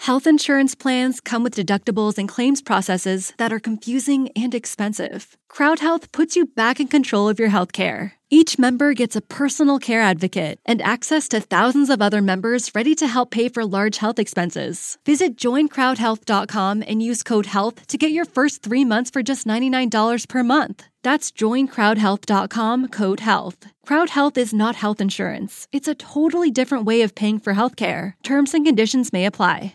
Health insurance plans come with deductibles and claims processes that are confusing and expensive. CrowdHealth puts you back in control of your healthcare. Each member gets a personal care advocate and access to thousands of other members ready to help pay for large health expenses. Visit joincrowdhealth.com and use code HEALTH to get your first three months for just $99 per month. That's joincrowdhealth.com code HEALTH. CrowdHealth is not health insurance, it's a totally different way of paying for healthcare. Terms and conditions may apply.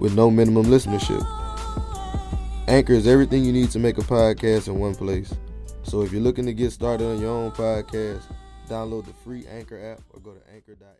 with no minimum listenership. Anchor is everything you need to make a podcast in one place. So if you're looking to get started on your own podcast, download the free Anchor app or go to anchor.fm.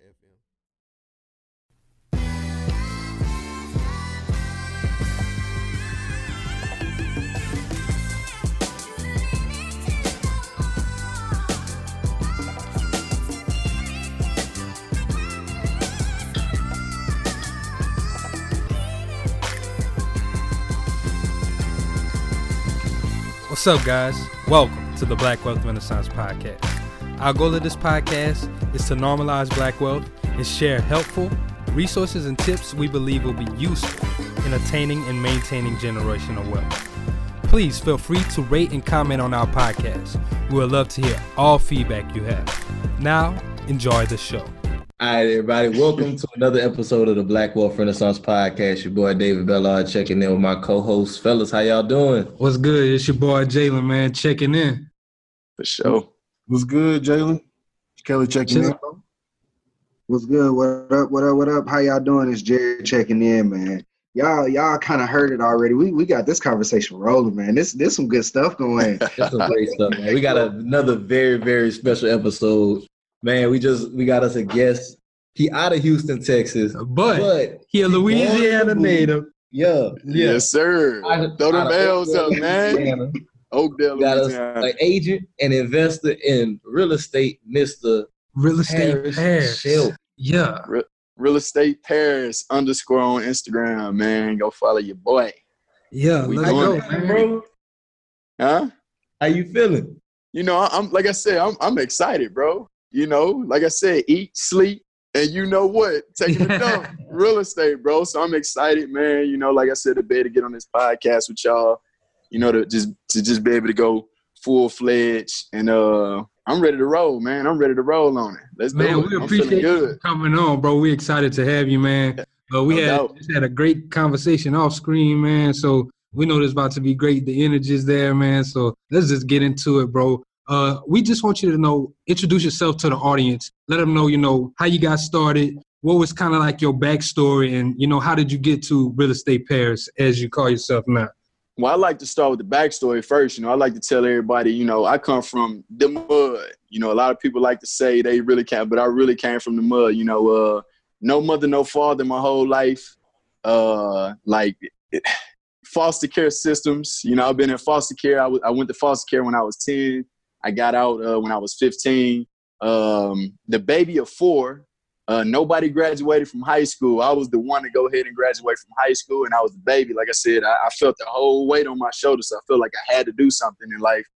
What's up, guys? Welcome to the Black Wealth Renaissance Podcast. Our goal of this podcast is to normalize black wealth and share helpful resources and tips we believe will be useful in attaining and maintaining generational wealth. Please feel free to rate and comment on our podcast. We would love to hear all feedback you have. Now, enjoy the show. All right, everybody. Welcome to another episode of the Black Wealth Renaissance Podcast. Your boy David Bellard checking in with my co-host, fellas. How y'all doing? What's good? It's your boy Jalen, man, checking in. For sure. What's good, Jalen? Kelly checking in. What's good? What up? What up? What up? How y'all doing? It's Jerry checking in, man. Y'all, y'all kind of heard it already. We we got this conversation rolling, man. This this some good stuff going. That's some great stuff, man. We got another very very special episode, man. We just we got us a guest. He out of Houston, Texas, But, but he a Louisiana born- native. yeah, yeah. Yes, sir. Out Throw out them of bells up, man. Louisiana. Oakdale, got us an agent and investor in real estate, Mister Real estate Harris Paris. Shelby. Yeah. Real Estate Paris underscore on Instagram, man. Go follow your boy. Yeah, We let's go, it, man. bro. Huh? How you feeling? You know, I'm like I said, I'm I'm excited, bro. You know, like I said, eat, sleep, and you know what? Taking a dump. Real estate, bro. So I'm excited, man. You know, like I said, to be able to get on this podcast with y'all, you know, to just to just be able to go full fledged and uh I'm ready to roll, man. I'm ready to roll on it. Let's Man, do it. we appreciate you coming on, bro. We excited to have you, man. But we No had just had a great conversation off screen, man. So we know this about to be great. The energy's there, man. So let's just get into it, bro. Uh, we just want you to know, introduce yourself to the audience. Let them know, you know, how you got started. What was kind of like your backstory, and you know, how did you get to real estate Paris, as you call yourself now? Well, I like to start with the backstory first. You know, I like to tell everybody, you know, I come from the mud. You know, a lot of people like to say they really can't, but I really came from the mud. You know, uh, no mother, no father my whole life. Uh, like foster care systems. You know, I've been in foster care. I was- I went to foster care when I was 10. I got out uh, when I was 15. Um, the baby of four. Uh, nobody graduated from high school. I was the one to go ahead and graduate from high school, and I was the baby. Like I said, I, I felt the whole weight on my shoulders. So I felt like I had to do something in life.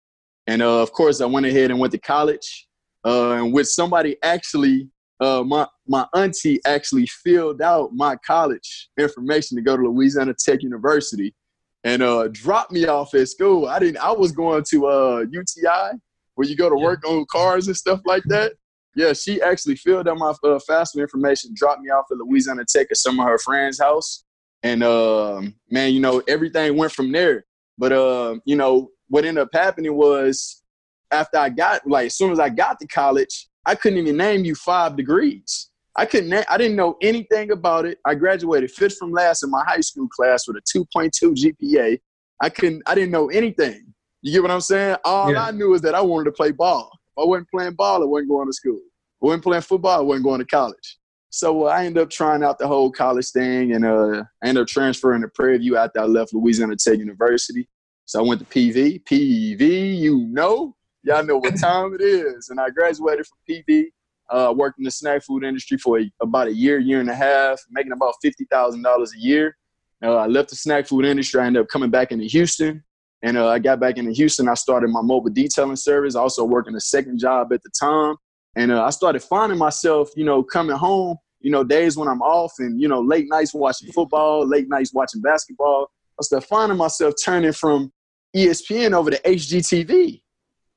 And uh, of course, I went ahead and went to college, uh, and with somebody actually, uh, my my auntie actually filled out my college information to go to Louisiana Tech University, and uh, dropped me off at school. I didn't. I was going to uh, UTI, where you go to work on cars and stuff like that. Yeah, she actually filled out my uh, FAFSA information, dropped me off at Louisiana Tech at some of her friends' house, and um, man, you know everything went from there. But uh, you know what ended up happening was after I got like as soon as I got to college, I couldn't even name you five degrees. I couldn't. na- I didn't know anything about it. I graduated fifth from last in my high school class with a 2.2 GPA. I couldn't. I didn't know anything. You get what I'm saying? All Yeah. I knew is that I wanted to play ball. If I wasn't playing ball, I wasn't going to school. If I wasn't playing football, I wasn't going to college. So uh, I ended up trying out the whole college thing, and uh, I ended up transferring to Prairie View after I left Louisiana Tech University. So I went to PV. PV, you know, y'all know what time it is. And I graduated from PV. Uh, worked in the snack food industry for a, about a year, year and a half, making about fifty thousand dollars a year. Uh, I left the snack food industry. I ended up coming back into Houston, and uh, I got back into Houston. I started my mobile detailing service. Also working a second job at the time, and uh, I started finding myself, you know, coming home, you know, days when I'm off, and you know, late nights watching football, late nights watching basketball. I started finding myself turning from ESPN over to HGTV.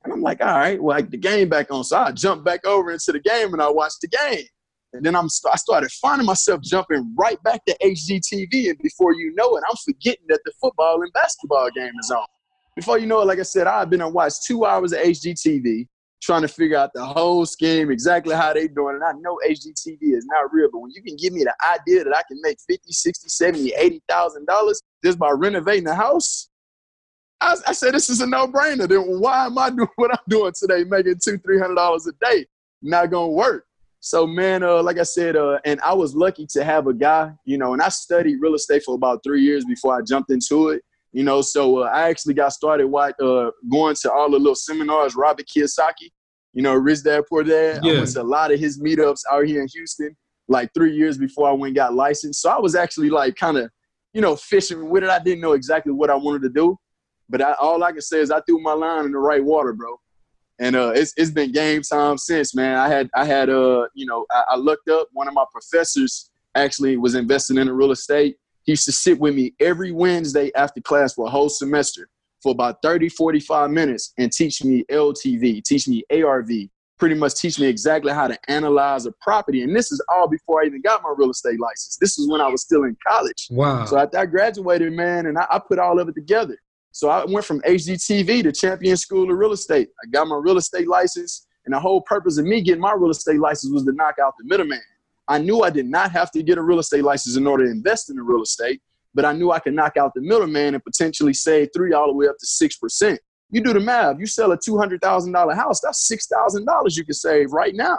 And I'm like, all right, well, like the game back on. So I jumped back over into the game and I watched the game. And then I'm st- I started finding myself jumping right back to HGTV. And before you know it, I'm forgetting that the football and basketball game is on. Before you know it, like I said, I've been and watched two hours of HGTV trying to figure out the whole scheme, exactly how they doing. And I know HGTV is not real, but when you can give me the idea that I can make 50, 60, 70, 80,000 dollars just by renovating the house, I, I said, this is a no-brainer. Then why am I doing what I'm doing today, making two, three hundred dollars a day? Not gonna work. So man, uh, like I said, uh, and I was lucky to have a guy, you know, and I studied real estate for about three years before I jumped into it. You know, so uh, I actually got started uh, going to all the little seminars, Robert Kiyosaki, you know, Rich Dad Poor Dad. I went to a lot of his meetups out here in Houston, like three years before I went and got licensed. So I was actually like kind of, you know, fishing with it. I didn't know exactly what I wanted to do, but I, all I can say is I threw my line in the right water, bro. And uh, it's it's been game time since, man. I had I had uh, you know, I, I looked up one of my professors actually was investing in real estate. He used to sit with me every Wednesday after class for a whole semester for about 30, 45 minutes and teach me LTV, teach me ARV, pretty much teach me exactly how to analyze a property. And this is all before I even got my real estate license. This is when I was still in college. Wow. So after I graduated, man, and I, I put all of it together. So I went from HGTV to Champion School of Real Estate. I got my real estate license, and the whole purpose of me getting my real estate license was to knock out the middleman. I knew I did not have to get a real estate license in order to invest in the real estate, but I knew I could knock out the middleman and potentially save three all the way up to six percent. You do the math. You sell a two hundred thousand dollar house, that's six thousand dollars you can save right now.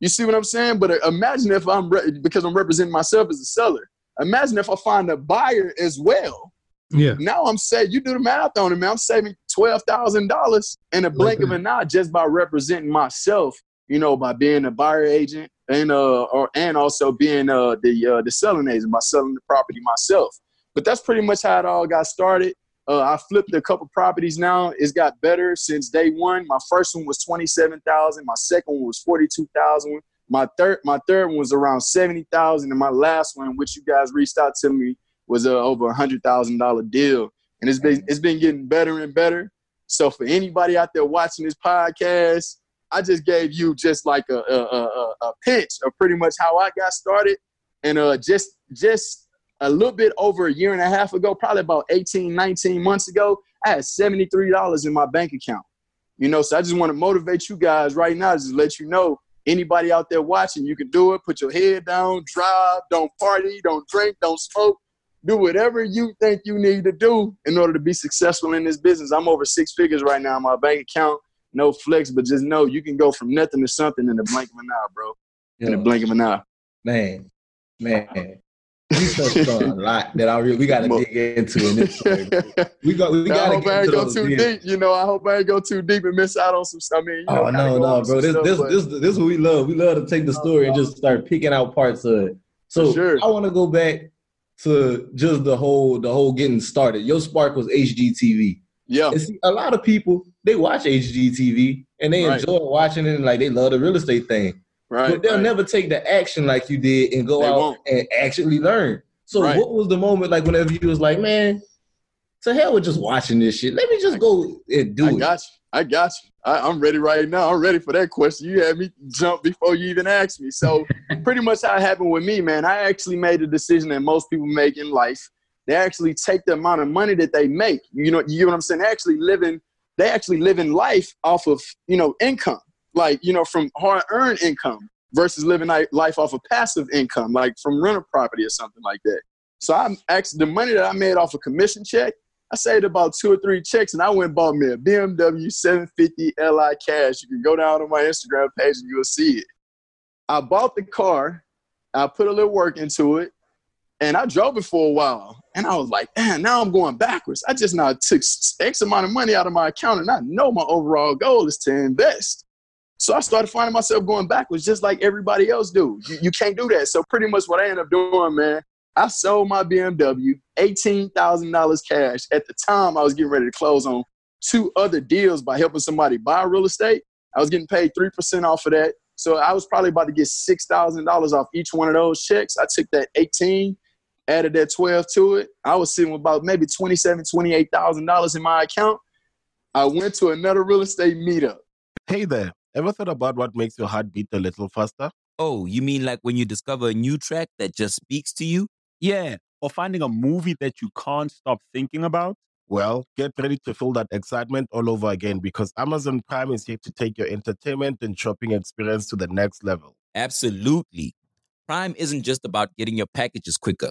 You see what I'm saying? But uh, imagine if I'm re- because I'm representing myself as a seller. Imagine if I find a buyer as well. yeah. Now I'm saying you do the math on it, man. I'm saving twelve thousand dollars in a blink of an eye just by representing myself. You know, by being a buyer agent and uh, or and also being uh the uh, the selling agent by selling the property myself. But that's pretty much how it all got started. Uh, I flipped a couple properties now. It's got better since day one. My first one was twenty seven thousand. My second one was forty two thousand. My third my third one was around seventy thousand, and my last one, which you guys reached out to me, was uh, over a hundred thousand dollar deal. And it's been it's been getting better and better. So for anybody out there watching this podcast, I just gave you just like a a, a, a- pitch of pretty much how I got started, and uh, just just a little bit over a year and a half ago, probably about 18, 19 months ago, I had $73 in my bank account. You know, so I just want to motivate you guys right now, just let you know anybody out there watching, you can do it. Put your head down, drive, don't party, don't drink, don't smoke. Do whatever you think you need to do in order to be successful in this business. I'm over six figures right now in my bank account. No flex, but just know you can go from nothing to something in the blink of an eye, bro. In the blink of an eye. man, man. We touched on a lot that I really we got to dig into in this. story. We got we got to hope I get ain't into go too deals. deep. You know, I hope I ain't go too deep and miss out on some. I mean, you oh, know, Oh gotta no, no, bro. This stuff, this this this is what we love. We love to take the story and just start picking out parts of it. So sure. I want to go back to just the whole the whole getting started. Your spark was HGTV. Yeah, And see, a lot of people they watch HGTV and they Right. enjoy watching it and like they love the real estate thing. right. but they'll right. never take the action like you did and go They out won't. and actually learn. So Right. what was the moment like whenever you was like, man, to hell with just watching this shit. Let me just go and do I it. I got you. I got you. I, I'm ready right now. I'm ready for that question. You had me jump before you even asked me. So pretty much how it happened with me, man. I actually made a decision that most people make in life. They actually take the amount of money that they make. You know, you know what I'm saying? They actually living, they actually living life off of, you know, income. Like, you know, from hard earned income versus living life off of passive income, like from rental property or something like that. So I actually the money that I made off a commission check, I saved about two or three checks and I went and bought me a BMW 750 Li cash. You can go down on my Instagram page and you'll see it. I bought the car, I put a little work into it, and I drove it for a while. And I was like, man, now I'm going backwards. I just now took X amount of money out of my account and I know my overall goal is to invest. So I started finding myself going backwards just like everybody else do. You, you can't do that. So pretty much what I ended up doing, man, I sold my BMW, $18,000 cash. At the time, I was getting ready to close on two other deals by helping somebody buy real estate. I was getting paid 3% off of that. So I was probably about to get $6,000 off each one of those checks. I took that 18, added that 12 to it. I was sitting with about maybe $27,000, $28,000 in my account. I went to another real estate meetup. Hey there, ever thought about what makes your heart beat a little faster? Oh, you mean like when you discover a new track that just speaks to you? Yeah, or finding a movie that you can't stop thinking about? Well, get ready to feel that excitement all over again because Amazon Prime is here to take your entertainment and shopping experience to the next level. Absolutely. Prime isn't just about getting your packages quicker,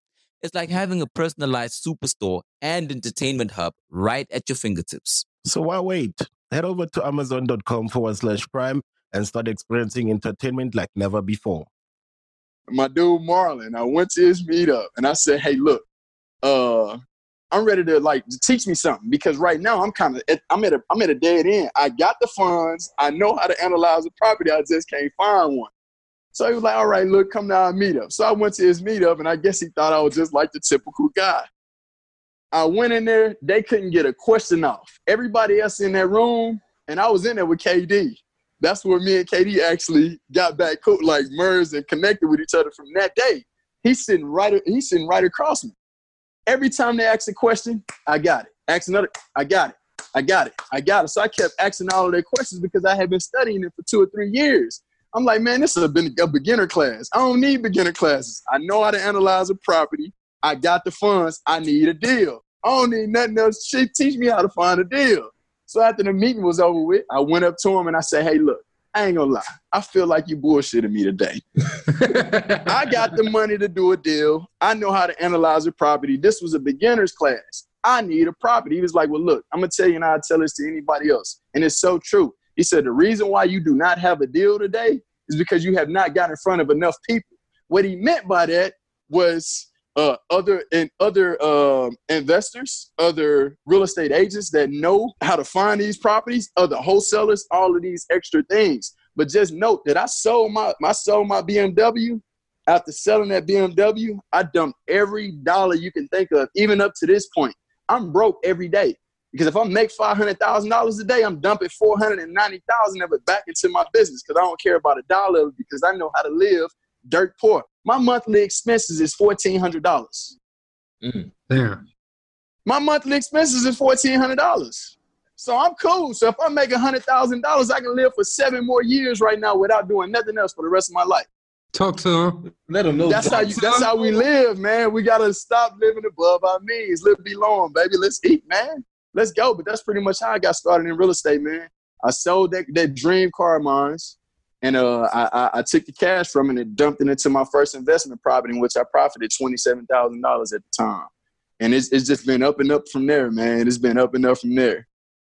It's like having a personalized superstore and entertainment hub right at your fingertips. So why wait? Head over to amazon.com forward slash prime and start experiencing entertainment like never before. My dude Marlon, I went to his meetup and I said, hey, look, uh, I'm ready to like to teach me something because right now I'm kind of I'm at a I'm at a dead end. I got the funds. I know how to analyze a property. I just can't find one. So he was like, "All right, look, come down and meet up." So I went to his meetup, and I guess he thought I was just like the typical guy. I went in there. They couldn't get a question off. Everybody else in that room, and I was in there with KD. That's where me and KD actually got back, like merged and connected with each other from that day. He's sitting right. He's sitting right across me. Every time they ask a question, I got it. Ask another, I got it. I got it. I got it. So I kept asking all of their questions because I had been studying it for two or three years. I'm like, man, this is a, a beginner class. I don't need beginner classes. I know how to analyze a property. I got the funds. I need a deal. I don't need nothing else. She teach me how to find a deal. So after the meeting was over with, I went up to him and I said, hey, look, I ain't gonna lie. I feel like you bullshitting me today. I got the money to do a deal. I know how to analyze a property. This was a beginner's class. I need a property. He was like, Well, look, I'm gonna tell you and I'll tell this to anybody else. And it's so true. He said, The reason why you do not have a deal today is because you have not got in front of enough people. What he meant by that was uh, other and other uh, investors, other real estate agents that know how to find these properties, other wholesalers, all of these extra things. But just note that I sold my I sold my BMW. After selling that BMW, I dumped every dollar you can think of, even up to this point. I'm broke every day because if I make five hundred thousand dollars a day, I'm dumping four hundred and ninety thousand of it back into my business because I don't care about a dollar because I know how to live dirt poor. My monthly expenses is fourteen hundred dollars. Mm. Damn. My monthly expenses is fourteen hundred dollars. So I'm cool. So if I make hundred thousand dollars, I can live for seven more years right now without doing nothing else for the rest of my life. Talk to him. Let them know. That's how you. That's how we live, man. We gotta stop living above our means. Live below them, baby. Let's eat, man. Let's go. But that's pretty much how I got started in real estate, man. I sold that, that dream car of mine and uh, I, I, took the cash from it and dumped it into my first investment property, in which I profited twenty seven thousand dollars at the time. And it's it's just been up and up from there, man. It's been up and up from there.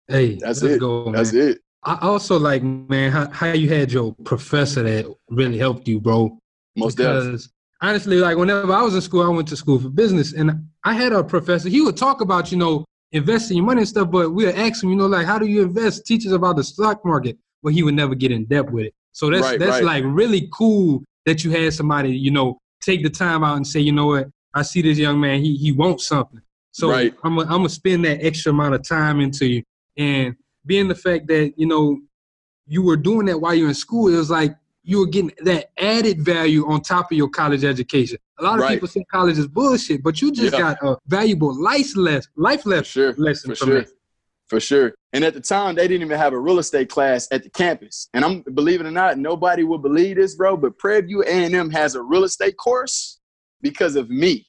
Hey, that's it. Go, that's it. I also like, man, how, how you had your professor that really helped you, bro. Most because definitely. honestly, like whenever I was in school, I went to school for business, and I had a professor. He would talk about, you know, investing your money and stuff, but we would ask him, you know, like how do you invest? Teach us about the stock market, but he would never get in depth with it. So that's Right, that's right. like really cool that you had somebody, you know, take the time out and say, you know what, I see this young man, he he wants something. So Right. I'm gonna I'm gonna spend that extra amount of time into you. And being the fact that, you know, you were doing that while you're in school, it was like you were getting that added value on top of your college education. A lot of Right. people say college is bullshit, but you just Yeah. got a valuable life lesson, life lesson, sure, lesson from sure. For sure. And at the time, they didn't even have a real estate class at the campus. And I'm believe it or not, nobody will believe this, bro. But Prairie View A&M has a real estate course because of me.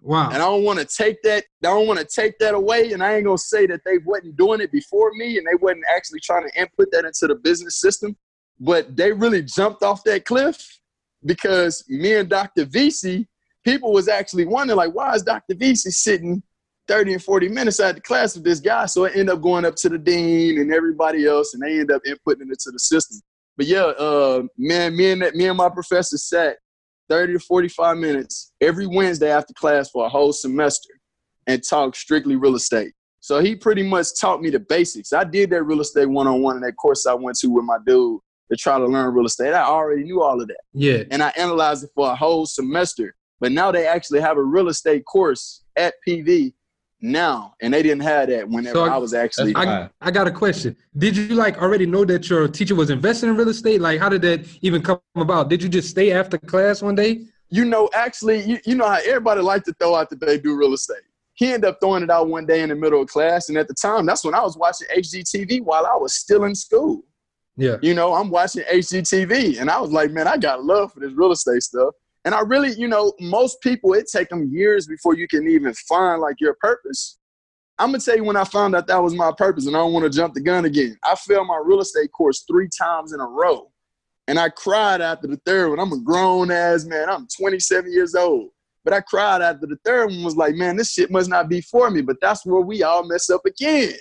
Wow. And I don't want to take that. I don't want to take that away. And I ain't gonna say that they wasn't doing it before me, and they wasn't actually trying to input that into the business system. But they really jumped off that cliff because me and Dr. VC, people was actually wondering like, why is Dr. VC sitting 30 and 40 minutes out of the class with this guy? So it ended up going up to the dean and everybody else, and they end up inputting it into the system. But yeah, uh, man, me and that, me and my professor sat 30 to 45 minutes every Wednesday after class for a whole semester and talked strictly real estate. So he pretty much taught me the basics. I did that real estate one on one in that course I went to with my dude to try to learn real estate. I already knew all of that. Yeah. And I analyzed it for a whole semester. But now they actually have a real estate course at PV now, and they didn't have that whenever So I was actually. I, I got a question. Did you like already know that your teacher was investing in real estate? Like, how did that even come about? Did you just stay after class one day? you know, actually, you, you know how everybody like to throw out that they do real estate. He ended up throwing it out one day in the middle of class, and at the time, that's when I was watching HGTV while I was still in school. Yeah. You know, I'm watching HGTV, and I was like, man, I got love for this real estate stuff. And I really, you know, most people it take them years before you can even find like your purpose. I'm gonna tell you when I found out that was my purpose, and I don't want to jump the gun again. I failed my real estate course three times in a row, and I cried after the third one. I'm a grown ass man. I'm 27 years old, but I cried after the third one. Was like, man, this shit must not be for me. But that's where we all mess up again.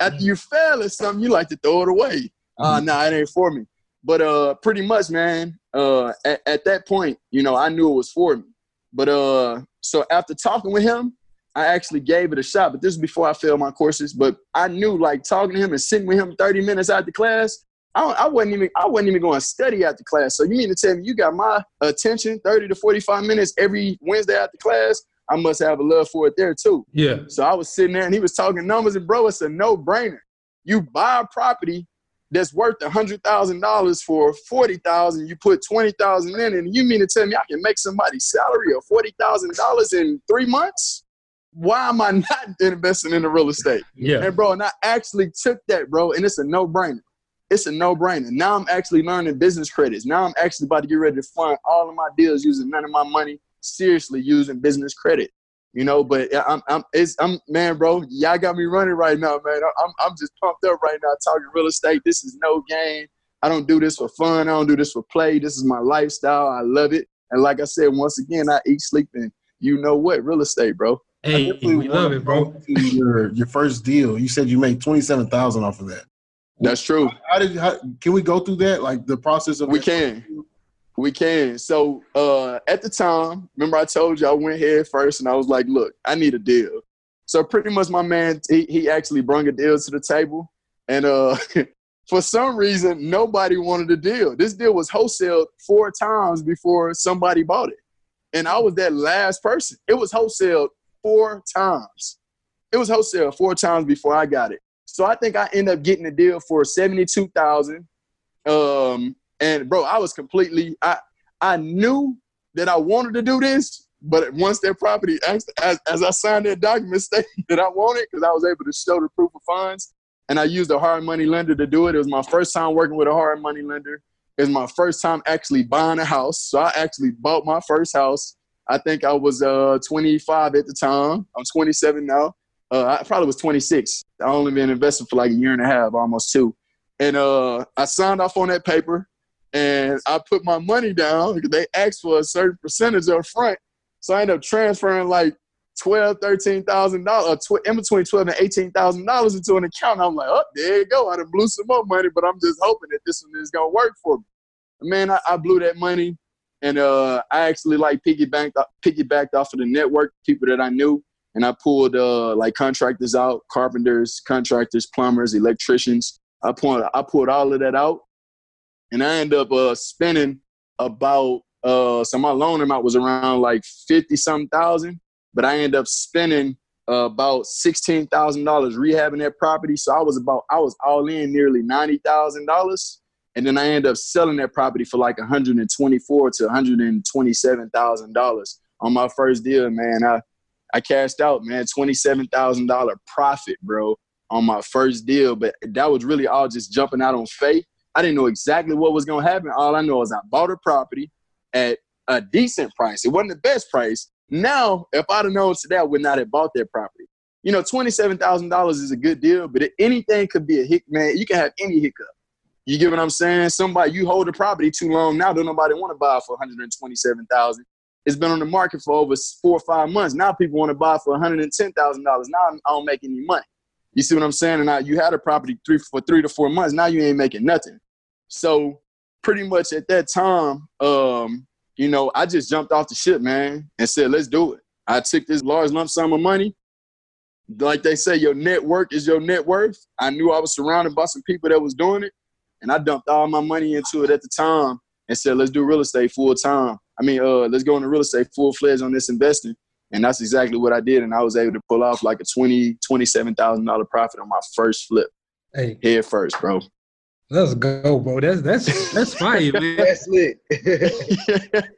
After you fail at something, you like to throw it away. Uh, nah, it ain't for me. But uh, pretty much, man. Uh, at, at that point, you know, I knew it was for me. But uh, so after talking with him, I actually gave it a shot. But this is before I failed my courses. But I knew, like, talking to him and sitting with him 30 minutes after class, I, I wasn't even I wasn't even going to study after class. So you mean to tell me you got my attention 30 to 45 minutes every Wednesday after class? I must have a love for it there too. Yeah. So I was sitting there and he was talking numbers, and bro, it's a no-brainer. You buy a property that's worth a hundred thousand dollars for forty thousand, you put twenty thousand in, and you mean to tell me I can make somebody's salary of forty thousand dollars in three months? Why am I not investing in the real estate? Yeah. And bro, and I actually took that, bro, and it's a no-brainer. It's a no-brainer. Now I'm actually learning business credits. Now I'm actually about to get ready to fund all of my deals using none of my money, seriously using business credit. You know, but I'm, I'm, it's, I'm, man, bro, y'all got me running right now, man. I'm, I'm just pumped up right now talking real estate. This is no game. I don't do this for fun. I don't do this for play. This is my lifestyle. I love it. And like I said, once again, I eat, sleep, and you know what? Real estate, bro. Hey, we love it, bro. Your your first deal, you said you made twenty seven thousand off of that. That's true. How did how, can we go through that? Like the process of We that? can. We can. So uh, at the time, remember I told you I went head first and I was like, look, I need a deal. So pretty much my man, he, he actually brought a deal to the table. And uh, for some reason, nobody wanted a deal. This deal was wholesaled four times before somebody bought it. And I was that last person. It was wholesaled four times. It was wholesale four times before I got it. So I think I ended up getting a deal for 72000 um, and bro, I was completely I I knew that I wanted to do this, but once that property as as, as I signed that document stating that I wanted, because I was able to show the proof of funds, and I used a hard money lender to do it. It was my first time working with a hard money lender. It was my first time actually buying a house. So I actually bought my first house. I think I was uh 25 at the time. I'm 27 now. Uh, I probably was 26. I only been investing for like a year and a half, almost two. And uh, I signed off on that paper and I put my money down because they asked for a certain percentage up front. So I ended up transferring like twelve, thirteen thousand dollars, tw- in between twelve and eighteen thousand dollars into an account. I'm like, oh, there you go. I done blew some more money, but I'm just hoping that this one is gonna work for me. Man, I, I blew that money, and uh, I actually like piggybacked piggybacked off of the network people that I knew, and I pulled uh, like contractors out, carpenters, contractors, plumbers, electricians. I pulled I pulled all of that out, and I ended up uh, spending about uh, so my loan amount was around like fifty something thousand, but I ended up spending uh, about sixteen thousand dollars rehabbing that property. So I was about I was all in nearly ninety thousand dollars, and then I ended up selling that property for like one hundred and twenty four to one hundred and twenty seven thousand dollars on my first deal. Man, I I cashed out man twenty seven thousand dollar profit, bro, on my first deal, but that was really all just jumping out on faith. I didn't know exactly what was gonna happen. All I know is I bought a property at a decent price. It wasn't the best price. Now, if I'd have known today, I would not have bought that property. You know, twenty-seven thousand dollars is a good deal, but anything could be a hick. Man, you can have any hiccup. You get what I'm saying? Somebody you hold the property too long now, don't nobody want to buy for 127,000. It's been on the market for over four or five months. Now people want to buy for 110,000 dollars. Now I don't make any money. You see what I'm saying? And you had a property three for three to four months. Now you ain't making nothing. So pretty much at that time, um, you know, I just jumped off the ship, man, and said, let's do it. I took this large lump sum of money. Like they say, your network is your net worth. I knew I was surrounded by some people that was doing it. And I dumped all my money into it at the time and said, let's do real estate full time. I mean, uh, let's go into real estate full fledged on this investing. And that's exactly what I did. And I was able to pull off like a twenty, twenty-seven thousand dollar profit on my first flip. Hey, head first, bro. Let's go, bro. That's that's that's fire, man. That's lit.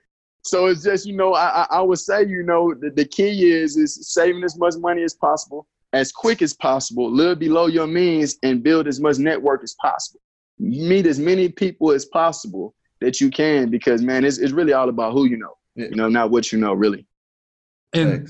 so it's just you know, I I, I would say you know the, the key is is saving as much money as possible, as quick as possible, live below your means, and build as much network as possible. Meet as many people as possible that you can, because man, it's it's really all about who you know. You know, not what you know, really. And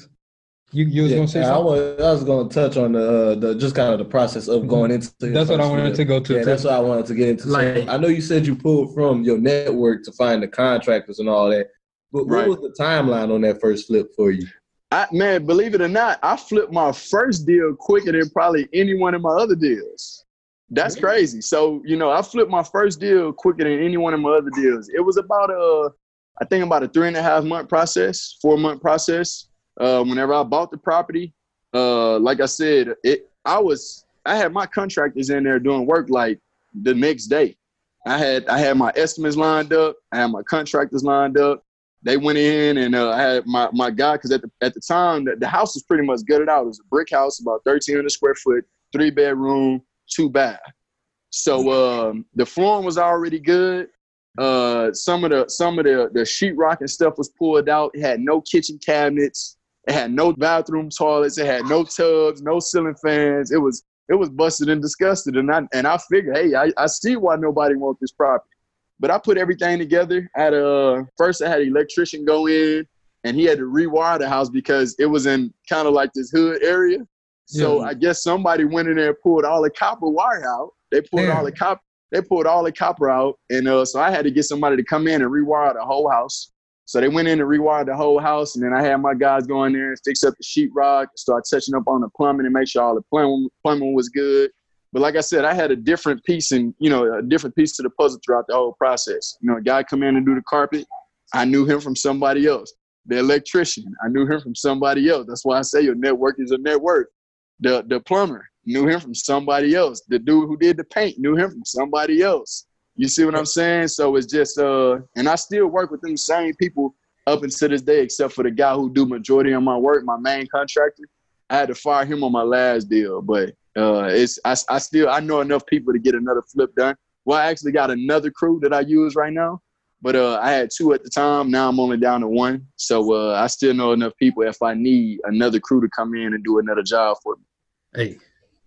you, you was Yeah, gonna say I something? was, I was going to touch on the uh, the just kind of the process of going into. Mm-hmm. That's what I wanted flip. to go to, Yeah, too. that's what I wanted to get into. So, Like- I know you said you pulled from your network to find the contractors and all that, but Right. what was the timeline on that first flip for you? I, man, believe it or not, I flipped my first deal quicker than probably any one of my other deals. That's crazy. So, you know, I flipped my first deal quicker than any one of my other deals. It was about a, I think about a three and a half month process, four month process. Uh, whenever I bought the property, uh, like I said, it, I was, I had my contractors in there doing work like the next day. I had, I had my estimates lined up. I had my contractors lined up they went in and uh, I had my, my guy because at the at the time the, the house was pretty much gutted out. It was a brick house, about thirteen hundred square foot, three bedroom, two bath. So um, the flooring was already good. Uh, some of the some of the the sheetrock and stuff was pulled out. It had no kitchen cabinets. It had no bathroom toilets. It had no tubs, no ceiling fans. It was it was busted and disgusted. And I and I figured, hey, I, I see why nobody wants this property. But I put everything together. At a first, I had an electrician go in, and he had to rewire the house because it was in kind of like this hood area. So Yeah. I guess somebody went in there and pulled all the copper wire out. They pulled all the copper. They pulled all the copper out, and uh, so I had to get somebody to come in and rewire the whole house. So they went in and rewired the whole house, and then I had my guys go in there and fix up the sheetrock, start touching up on the plumbing, and make sure all the plumbing plumbing was good. But like I said, I had a different piece and you know a different piece to the puzzle throughout the whole process. You know, a guy come in and do the carpet, I knew him from somebody else. The electrician, I knew him from somebody else. That's why I say your network is a network. The the plumber knew him from somebody else. The dude who did the paint knew him from somebody else. You see what I'm saying? So it's just uh, and I still work with them same people up until this day, except for the guy who do majority of my work, my main contractor. I had to fire him on my last deal, but uh, it's I, I still I know enough people to get another flip done. Well, I actually got another crew that I use right now, but uh, I had two at the time. Now I'm only down to one, so uh, I still know enough people if I need another crew to come in and do another job for me. Hey,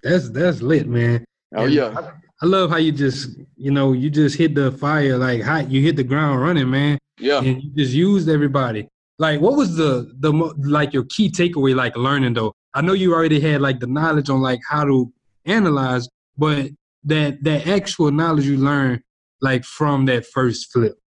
that's that's lit, man. Oh And yeah. I, I love how you just you know you just hit the fire like hot. You hit the ground running, man. Yeah. And you just used everybody. Like, what was the the like your key takeaway? Like learning though. I know you already had like the knowledge on like how to analyze, but that that actual knowledge you learned like from that first flip.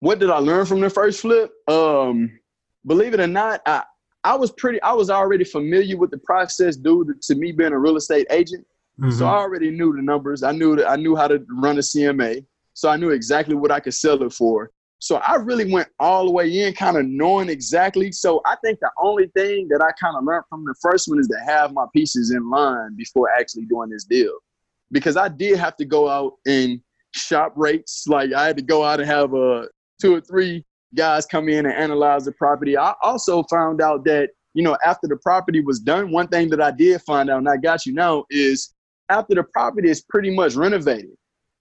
what did I learn from the first flip? Um, believe it or not, I I was pretty I was already familiar with the process due to, to me being a real estate agent. So I already knew the numbers. I knew that I knew how to run a CMA. So I knew exactly what I could sell it for. So I really went all the way in, kind of knowing exactly. So I think the only thing that I kind of learned from the first one is to have my pieces in line before actually doing this deal. Because I did have to go out and shop rates. Like I had to go out and have uh, two or three guys come in and analyze the property. I also found out that, you know, after the property was done, one thing that I did find out, and I got you now, is after the property is pretty much renovated,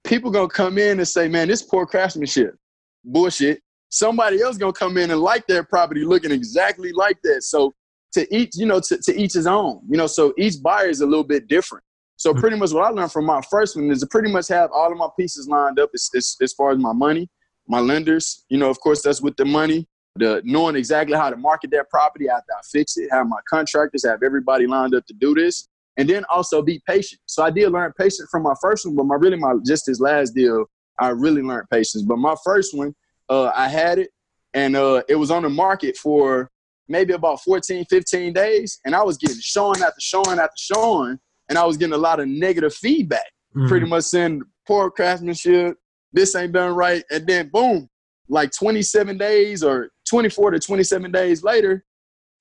people gonna come in and say, man, this poor craftsmanship. Bullshit. Somebody else gonna come in and like their property looking exactly like that. So to each, you know, to, to each his own. You know, so each buyer is a little bit different. So mm-hmm. pretty much what I learned from my first one is to pretty much have all of my pieces lined up as, as, as far as my money, my lenders. You know, of course, that's with the money. The knowing exactly how to market that property after I fix it, have my contractors, have everybody lined up to do this, and then also be patient. So I did learn patience from my first one, but my really my just this last deal, I really learned patience. But my first one, uh, I had it, and uh, it was on the market for maybe about 14, 15 days, and I was getting showing after showing after showing, and I was getting a lot of negative feedback. Mhm. Pretty much saying poor craftsmanship, this ain't done right, and then boom, like 27 days or 24 to 27 days later,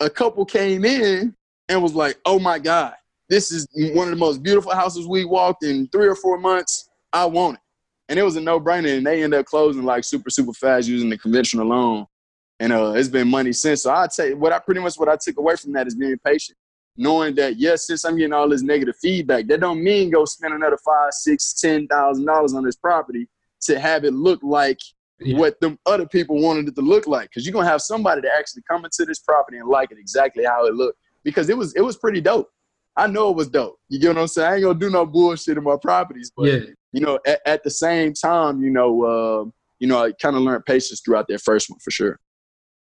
a couple came in and was like, "Oh my God, this is one of the most beautiful houses we walked in three or four months. I want it." And it was a no-brainer, and they ended up closing like super, super fast using the conventional loan. And uh, it's been money since. So I'd say what I pretty much what I took away from that is being patient, knowing that yes, since I'm getting all this negative feedback, that don't mean go spend another five, six, ten thousand dollars on this property to have it look like what them other people wanted it to look like. Because you're gonna have somebody to actually come into this property and like it exactly how it looked. Because it was it was pretty dope. I know it was dope. You get what I'm saying? I ain't gonna do no bullshit in my properties, but Yeah. you know, at, at the same time, you know, uh, you know, I kind of learned patience throughout that first one for sure.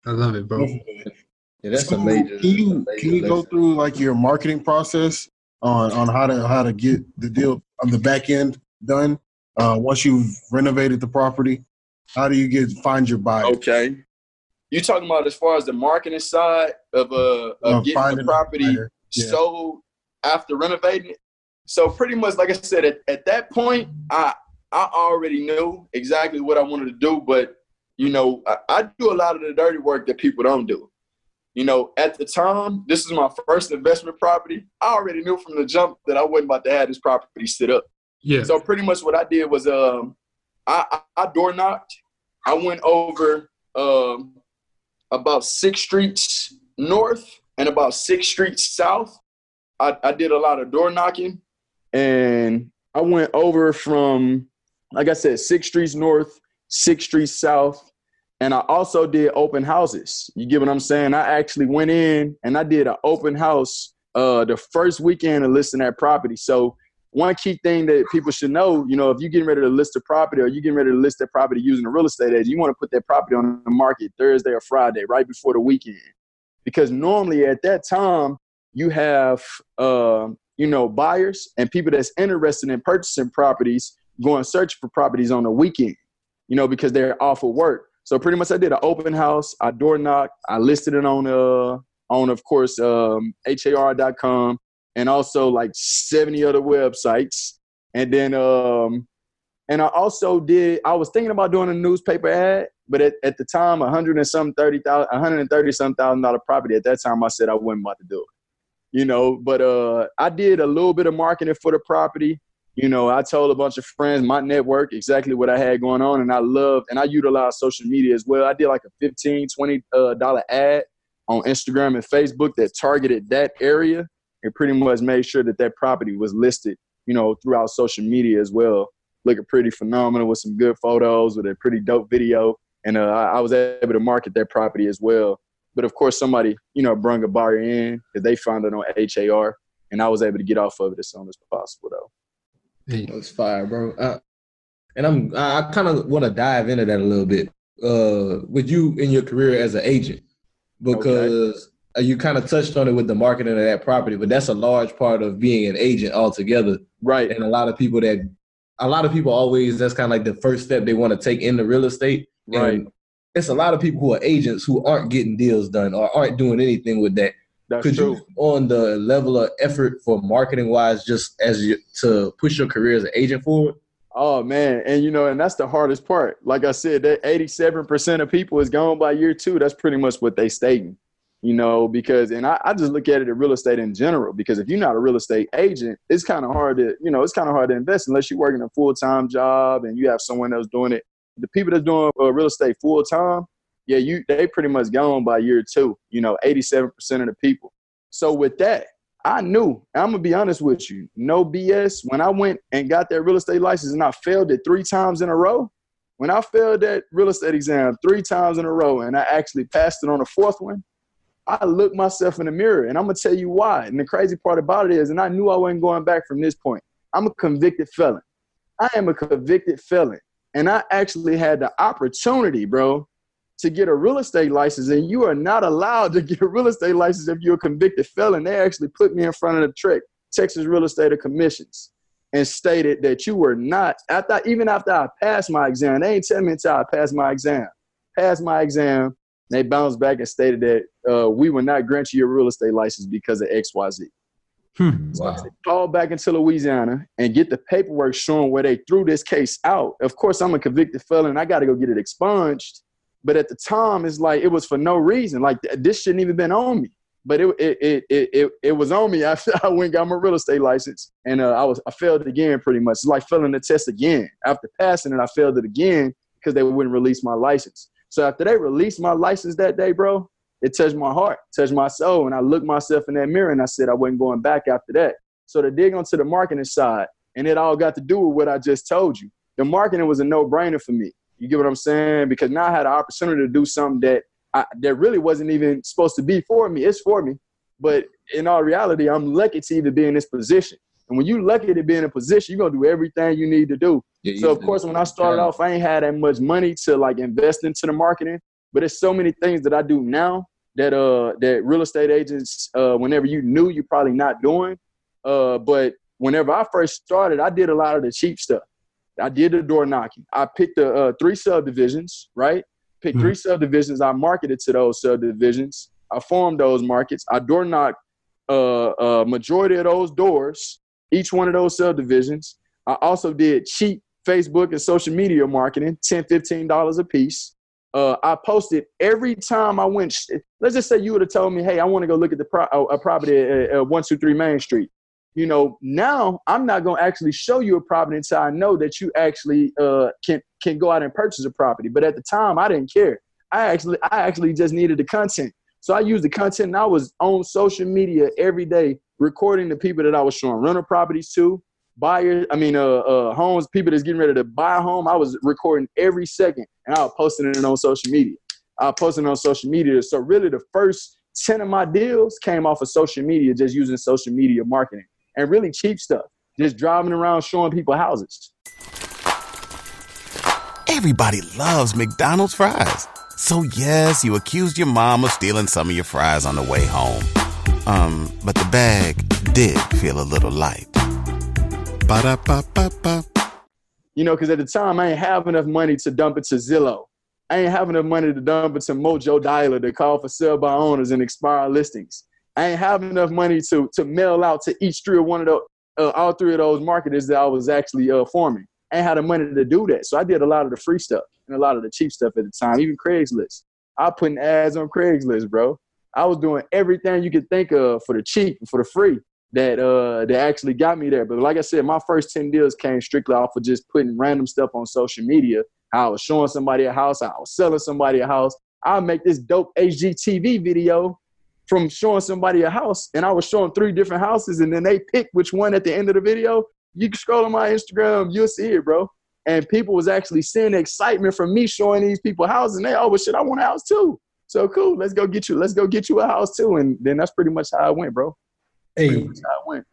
I love it, bro. Yeah, that's So, a major. Can you major can you go through like your marketing process on on how to how to get the deal on the back end done uh, once you've renovated the property? How do you get find your buyer? Okay. You talking about as far as the marketing side of uh of Uh, getting the property buyer, yeah. sold after renovating it? So pretty much, like I said, at, at that point, I I already knew exactly what I wanted to do, but you know, I, I do a lot of the dirty work that people don't do. You know, at the time, this is my first investment property. I already knew from the jump that I wasn't about to have this property sit up. Yeah. So pretty much what I did was um I, I, I door knocked. I went over um about six streets north and about six streets south. I, I did a lot of door knocking and I went over from like I said, six streets north, six streets south. And I also did open houses. You get what I'm saying? I actually went in and I did an open house uh the first weekend of listing that property. So one key thing that people should know, you know, if you're getting ready to list a property or you're getting ready to list that property using a real estate agent, you want to put that property on the market Thursday or Friday, right before the weekend. Because normally at that time, you have, uh, you know, buyers and people that's interested in purchasing properties going search for properties on the weekend, you know, because they're off of work. So pretty much I did an open house, I door knocked, I listed it on, uh, on of course, um, har.com and also like 70 other websites. And then um and I also did I was thinking about doing a newspaper ad, but at, at the time, a hundred and some thirty thousand, a hundred and thirty some thousand dollar property. At that time, I said I wasn't about to do it. You know, but uh I did a little bit of marketing for the property. You know, I told a bunch of friends, my network, exactly what I had going on, and I loved and I utilized social media as well. I did like a 15 20 uh, dollar ad on Instagram and Facebook that targeted that area and pretty much made sure that that property was listed, you know, throughout social media as well. Looking pretty phenomenal with some good photos, with a pretty dope video, and uh, I I was able to market that property as well. But of course, somebody, you know, brought a buyer in because they found it on HAR, and I was able to get off of it as soon as possible, though. It was fire, bro. Uh, and I'm I, I kind of want to dive into that a little bit. Uh, with you in your career as an agent, because uh, you kind of touched on it with the marketing of that property, but that's a large part of being an agent altogether. Right. And a lot of people that a lot of people always that's kind of like the first step they want to take into real estate. Right. And it's a lot of people who are agents who aren't getting deals done or aren't doing anything with that. That's Could true. you on the level of effort for marketing wise, just as you to push your career as an agent forward? Oh man, and you know, and that's the hardest part. Like I said, that eighty-seven percent of people is gone by year two. That's pretty much what they stating. You know, because and I, I just look at it in real estate in general. Because if you're not a real estate agent, it's kind of hard to, you know, it's kind of hard to invest unless you're working a full-time job and you have someone else doing it. The people that's doing uh, real estate full-time, yeah, you they pretty much gone by year two. You know, eighty-seven percent of the people. So with that, I knew. I'm gonna be honest with you. No BS. When I went and got that real estate license and I failed it three times in a row, when I failed that real estate exam three times in a row and I actually passed it on the fourth one, I looked myself in the mirror, and I'm gonna tell you why. And the crazy part about it is, and I knew I wasn't going back from this point. I'm a convicted felon. I am a convicted felon, and I actually had the opportunity, bro, to get a real estate license. And you are not allowed to get a real estate license if you're a convicted felon. They actually put me in front of the TREC, Texas Real Estate Commissions, and stated that you were not. After even after I passed my exam, they ain't tell me until I passed my exam. Passed my exam they bounced back and stated that uh, we will not grant you your real estate license because of X, Y, Z. Hmm. So wow. call back into Louisiana and get the paperwork showing where they threw this case out. Of course, I'm a convicted felon. I got to go get it expunged. But at the time, it's like it was for no reason. Like this shouldn't even been on me. But it it it it it, it was on me after I went got my real estate license, and uh, I was I failed again pretty much. It's like failing the test again. After passing it, I failed it again because they wouldn't release my license. So after they released my license that day, bro, it touched my heart, touched my soul. And I looked myself in that mirror and I said I wasn't going back after that. So to dig onto the marketing side, and it all got to do with what I just told you. The marketing was a no-brainer for me. You get what I'm saying? Because now I had an opportunity to do something that I, that really wasn't even supposed to be for me. It's for me, but in all reality, I'm lucky to even be in this position. And when you're lucky to be in a position, you're gonna do everything you need to do. Yeah, so of course, when I started off, I ain't had that much money to like invest into the marketing. But it's so many things that I do now that uh that real estate agents, uh, whenever you knew you're probably not doing. Uh, but whenever I first started, I did a lot of the cheap stuff. I did the door knocking. I picked the uh, three subdivisions, right? Picked mm-hmm. three subdivisions. I marketed to those subdivisions. I formed those markets. I door knocked uh, uh, majority of those doors each one of those subdivisions. I also did cheap Facebook and social media marketing, $10, $15 a piece. Uh, I posted every time I went. Let's just say you would have told me, "Hey, I want to go look at the pro- a property at one two three Main Street." You know, now I'm not to actually show you a property until I know that you actually uh, can can go out and purchase a property. But at the time, I didn't care. I actually I actually just needed the content. So I used the content and I was on social media every day recording the people that I was showing rental properties to, buyers, I mean, uh, uh, homes, people that's getting ready to buy a home. I was recording every second and I was posting it on social media. I was posting on social media. So really the first 10 of my deals came off of social media, just using social media marketing and really cheap stuff, just driving around showing people houses. Everybody loves McDonald's fries. So yes, you accused your mom of stealing some of your fries on the way home. Um, but the bag did feel a little light. Ba-da-ba-ba-ba. You know, because at the time I ain't have enough money to dump it to Zillow. I ain't have enough money to dump it to Mojo Dialer to call for sell by owners and expire listings. I ain't have enough money to to mail out to each three one of those, uh, all three of those marketers that I was actually uh, forming. I ain't had the money to do that, so I did a lot of the free stuff and a lot of the cheap stuff at the time, even Craigslist. I putting ads on Craigslist, bro. I was doing everything you could think of for the cheap, and for the free that uh that actually got me there. But like I said, my first 10 deals came strictly off of just putting random stuff on social media. I was showing somebody a house, I was selling somebody a house. I'll make this dope HGTV video from showing somebody a house, and I was showing three different houses, and then they pick which one at the end of the video. You can scroll on my Instagram, you'll see it, bro. And people was actually seeing excitement from me showing these people houses, and they, oh, well, shit, I want a house too. So cool. Let's go get you. Let's go get you a house too. And then that's pretty much how it went, bro. Hey, how it.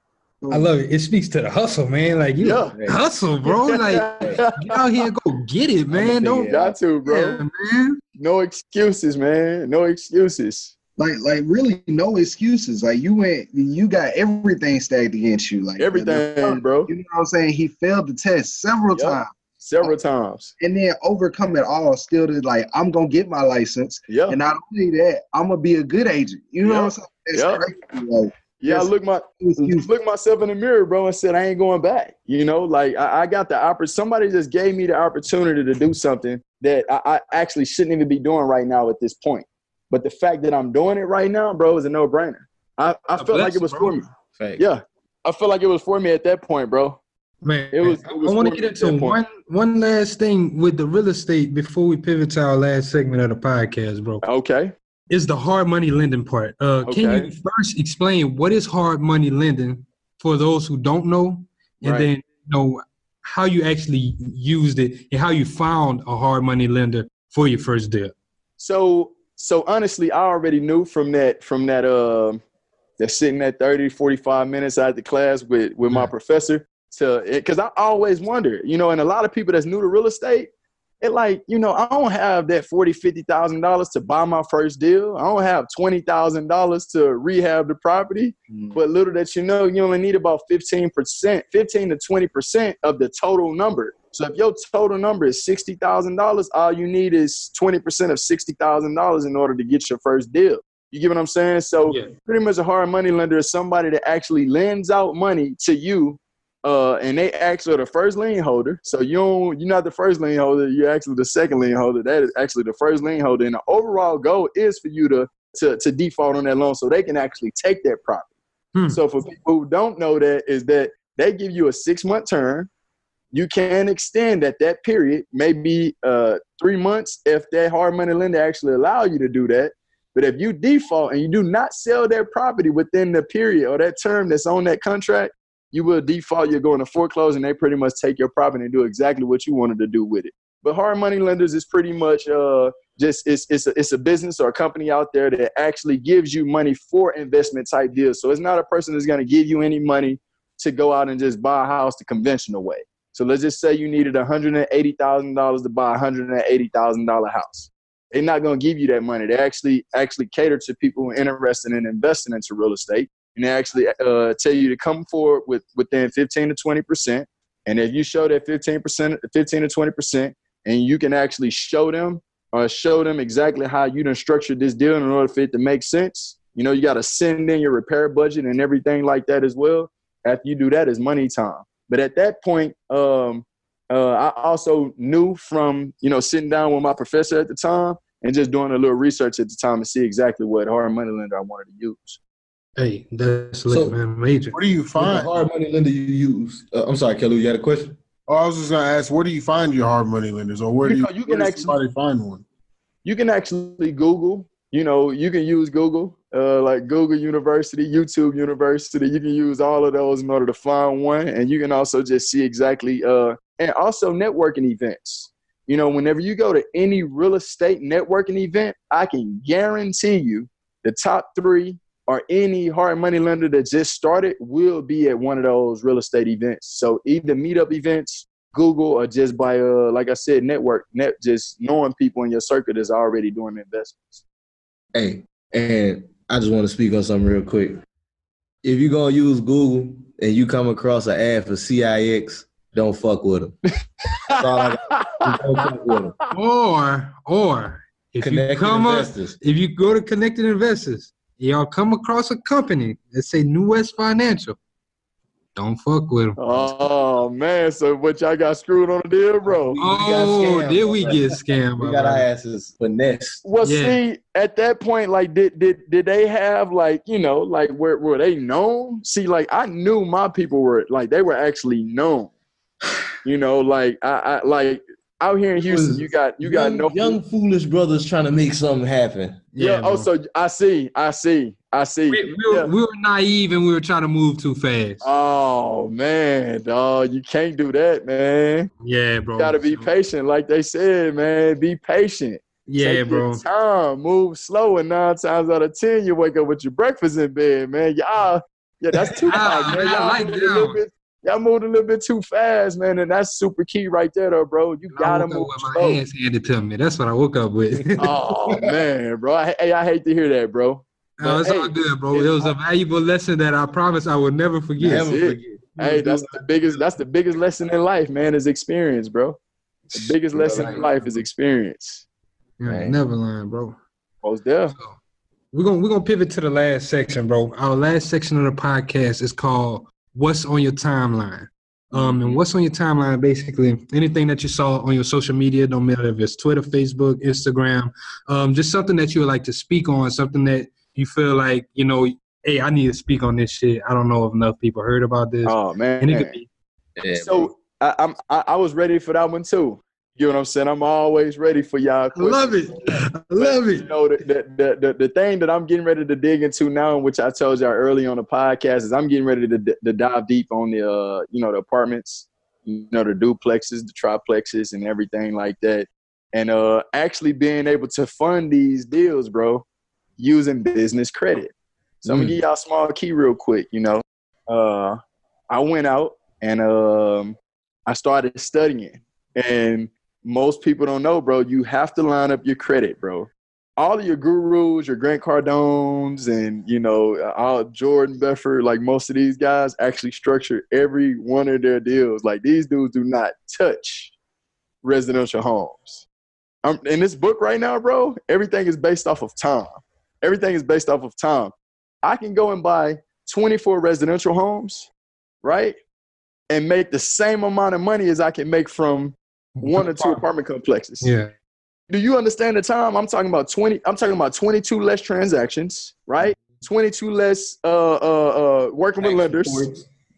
I love it. It speaks to the hustle, man. Like you yeah. hustle, bro. Like get out here and go get it, man. Don't got to, bro. Yeah, man. No excuses, man. No excuses. Like, like really, no excuses. Like you went, you got everything stacked against you. Like everything, the, bro. You know what I'm saying? He failed the test several yep. times several times. And then overcome it all, still to like, I'm gonna get my license. Yeah. And not only that, I'm gonna be a good agent. You know yep. what I'm saying? It's yep. Like, yeah, I look my look myself in the mirror, bro, and said I ain't going back. You know, like I, I got the opportunity. Somebody just gave me the opportunity to do something that I, I, actually shouldn't even be doing right now at this point. But the fact that I'm doing it right now, bro, is a no brainer. I, I felt like it was bro. for me. Fact. Yeah, I felt like it was for me at that point, bro. Man, it was. It was I want to get into one one last thing with the real estate before we pivot to our last segment of the podcast, bro. Okay. Is the hard money lending part? Uh, okay. Can you first explain what is hard money lending for those who don't know, and right. then you know how you actually used it and how you found a hard money lender for your first deal? So so honestly, I already knew from that from that uh that sitting at 30, 45 minutes out the class with with my professor to because I always wonder, you know, and a lot of people that's new to real estate, it like, you know, I don't have that forty, fifty thousand dollars to buy my first deal. I don't have twenty thousand dollars to rehab the property. Mm. But little that you know, you only need about 15%, 15 to 20% of the total number. So if your total number is sixty thousand dollars, all you need is twenty percent of sixty thousand dollars in order to get your first deal. You get what I'm saying? So Yeah. pretty much a hard money lender is somebody that actually lends out money to you, uh, and they actually are the first lien holder. So you don't, you're not the first lien holder. You're actually the second lien holder. That is actually the first lien holder. And the overall goal is for you to to, to default on that loan so they can actually take that property. Hmm. So for people who don't know that, is that they give you a six month term. You can extend at that period, maybe uh, three months, if that hard money lender actually allow you to do that. But if you default and you do not sell their property within the period or that term that's on that contract, you will default. You're going to foreclose, and they pretty much take your property and do exactly what you wanted to do with it. But hard money lenders is pretty much uh, just it's it's a, it's a business or a company out there that actually gives you money for investment type deals. So it's not a person that's going to give you any money to go out and just buy a house the conventional way. So let's just say you needed $180,000 to buy a $180,000 house. They're not going to give you that money. They actually actually cater to people who are interested in investing into real estate, and they actually uh, tell you to come forward with within 15 to 20 percent. And if you show that 15 percent, 15 to 20 percent, and you can actually show them or show them exactly how you done structured this deal in order for it to make sense. You know, you got to send in your repair budget and everything like that as well. After you do that, is money time. But at that point, um, uh, I also knew from you know sitting down with my professor at the time and just doing a little research at the time to see exactly what hard money lender I wanted to use. Hey, that's lit, So- man. Major. Where do you What find? hard money lender you use? Uh, I'm sorry, Kelly. You had a question? Oh, I was just gonna ask, where do you find your hard money lenders, or where do You you, know, you where can actually- somebody find one? You can actually Google. You know, you can use Google, uh, like Google University, YouTube University. You can use all of those in order to find one, and you can also just see exactly, uh, and also networking events. You know, whenever you go to any real estate networking event, I can guarantee you the top three or any hard money lender that just started will be at one of those real estate events. So either meetup events, Google, or just by uh, like I said, network, net just knowing people in your circuit is already doing investments. Hey, and I just want to speak on something real quick. If you're gonna use Google and you come across an ad for CIX, don't fuck with them. That's all I got. Don't fuck with 'em. Or or if Connected you come up, if you go to Connected Investors, y'all come across a company that say New West Financial, don't fuck with them. Oh man, so what y'all got screwed on a deal, bro? Oh, scammed, did we bro. get scammed? We my got our brother? asses finessed. Well, Yeah. see, at that point, like, did did did they have like you know like were were they known? See, like I knew my people were like they were actually known. You know, like I, I like out here in Houston, you got you got young, no young foolish brothers trying to make something happen. yeah. Oh, bro. oh, so I see, I see, I see. we, we, Yeah. were, we were naive and we were trying to move too fast. Oh man, dog, you can't do that, man. yeah, bro. You gotta be patient, like they said, man. Be patient. Yeah, Take bro. Your time, move slow, and nine times out of ten, you wake up with your breakfast in bed, man. Y'all, yeah, that's too fast, man. I Y'all like moved a little that. Bit. Y'all moved a little bit too fast, man, and that's super key right there, though, bro. You gotta woke up move with my slow. hands handed to me. That's what I woke up with. Oh man, bro. I, hey, I hate to hear that, bro. No, it's But, all good, bro. It was a valuable lesson that I promise I will never forget. Never it. forget. Hey, that's the biggest. That's the biggest lesson in life, man. Is experience, bro. The biggest lesson in life is experience. Yeah, Right. never lying, bro. Most there. So we're gonna we're gonna pivot to the last section, bro. Our last section of the podcast is called "What's on Your Timeline." Um, and what's on your timeline? Basically, anything that you saw on your social media, no matter if it's Twitter, Facebook, Instagram, um, just something that you would like to speak on, something that you feel like you know, hey, I need to speak on this shit. I don't know if enough people heard about this. Oh man. and it could be Yeah. So I, I'm I, I was ready for that one too. You know what I'm saying? I'm always ready for y'all. I love it. I love You it. know, the, the, the, the, thing that I'm getting ready to dig into now, which I told y'all early on the podcast, is I'm getting ready to, to dive deep on the, uh, you know, the apartments, you know, the duplexes, the triplexes, and everything like that. and uh, actually being able to fund these deals, bro, using business credit. So I'm gonna Mm. give y'all a small key real quick. You know, uh, I went out and um, I started studying, and most people don't know, bro. You have to line up your credit, bro. All of your gurus, your Grant Cardones, and you know, all Jordan Belfort, like most of these guys, actually structure every one of their deals. Like these dudes do not touch residential homes. Um, in this book right now, bro, everything is based off of time. Everything is based off of time. I can go and buy 24 residential homes, right? And make the same amount of money as I can make from one or two apartment complexes. Yeah. Do you understand the time? I'm talking about 20, I'm talking about 22 less transactions, right? 22 less uh uh uh working with lenders.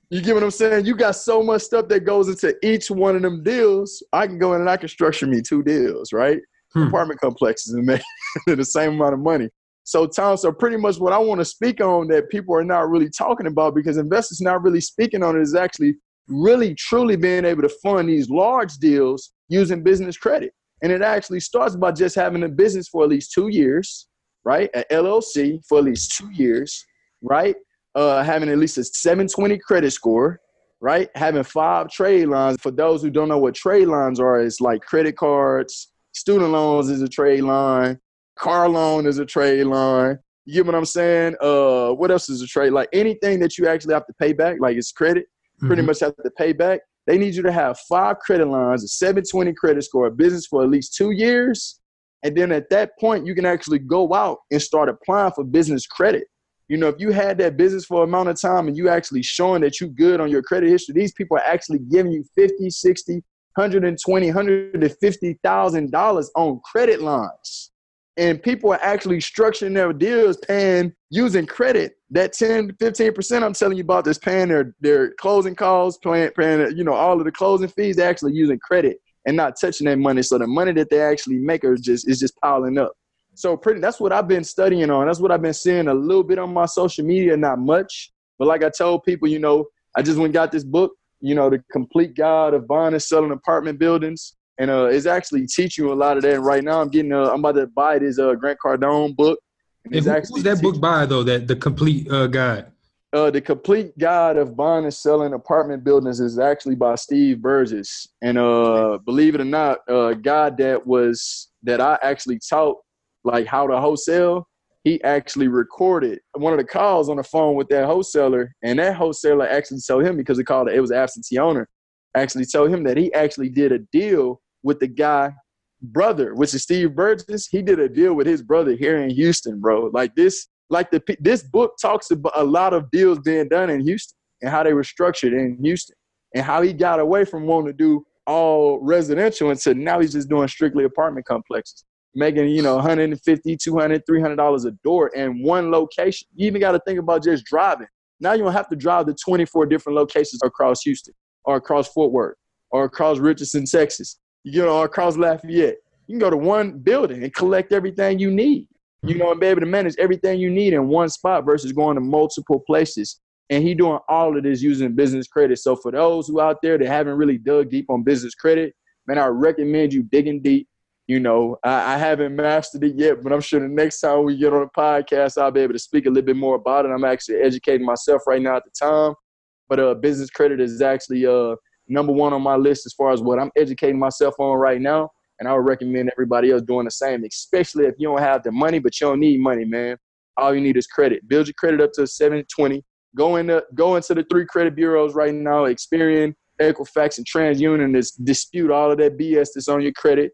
You get what I'm saying? You got so much stuff that goes into each one of them deals. I can go in and I can structure me two deals, right? Hmm. Apartment complexes and make the same amount of money. So, Tom, so pretty much what I want to speak on that people are not really talking about because investors not really speaking on it is actually really truly being able to fund these large deals using business credit. And it actually starts by just having a business for at least two years, right? An LLC for at least two years, right? uh, having at least a 720 credit score, right? Having five trade lines. For those who don't know what trade lines are, it's like credit cards, student loans is a trade line, car loan is a trade line. You get what I'm saying? Uh, what else is a trade? Like anything that you actually have to pay back, like it's credit, pretty Mhm. much have to pay back. They need you to have five credit lines, a 720 credit score, a business for at least two years. And then at that point, you can actually go out and start applying for business credit. You know, if you had that business for a amount of time and you actually showing that you good on your credit history, these people are actually giving you 50, 60, 120, 150,000 dollars on credit lines. And people are actually structuring their deals paying using credit. That 10 15% I'm telling you about that's paying their, their closing costs, paying, paying you know, all of the closing fees, they're actually using credit and not touching that money. So the money that they actually make are just is just piling up. So pretty that's what I've been studying on. That's what I've been seeing a little bit on my social media, not much. But like I told people, you know, I just went got this book, you know, the complete guide of buying and selling apartment buildings. And uh it's actually teaching you a lot of that. And right now I'm getting uh I'm about to buy this uh Grant Cardone book. And And who- who's that book by though? That the complete uh, guide. uh, the complete guide of buying and selling apartment buildings is actually by Steve Berges, and uh, believe it or not, a guy that was that I actually taught like how to wholesale. He actually recorded one of the calls on the phone with that wholesaler, and that wholesaler actually told him because he called it was absentee owner, actually told him that he actually did a deal with the guy brother, which is Steve Berges. He did a deal with his brother here in Houston, bro. Like this, like the this book talks about a lot of deals being done in Houston and how they were structured in Houston and how he got away from wanting to do all residential until now he's just doing strictly apartment complexes making you know 150 200 300 dollars a door in one location you even got to think about just driving now you don't have to drive to 24 different locations across houston or across fort worth or across richardson texas you know across lafayette you can go to one building and collect everything you need you know and be able to manage everything you need in one spot versus going to multiple places and he doing all of this using business credit so for those who out there that haven't really dug deep on business credit man i recommend you digging deep you know, I, I haven't mastered it yet, but I'm sure the next time we get on a podcast, I'll be able to speak a little bit more about it. I'm actually educating myself right now at the time. But uh, business credit is actually uh, number one on my list as far as what I'm educating myself on right now. And I would recommend everybody else doing the same, especially if you don't have the money, but you don't need money, man. All you need is credit. Build your credit up to 720. Go into go into the three credit bureaus right now, Experian, Equifax, and TransUnion. and dispute all of that BS that's on your credit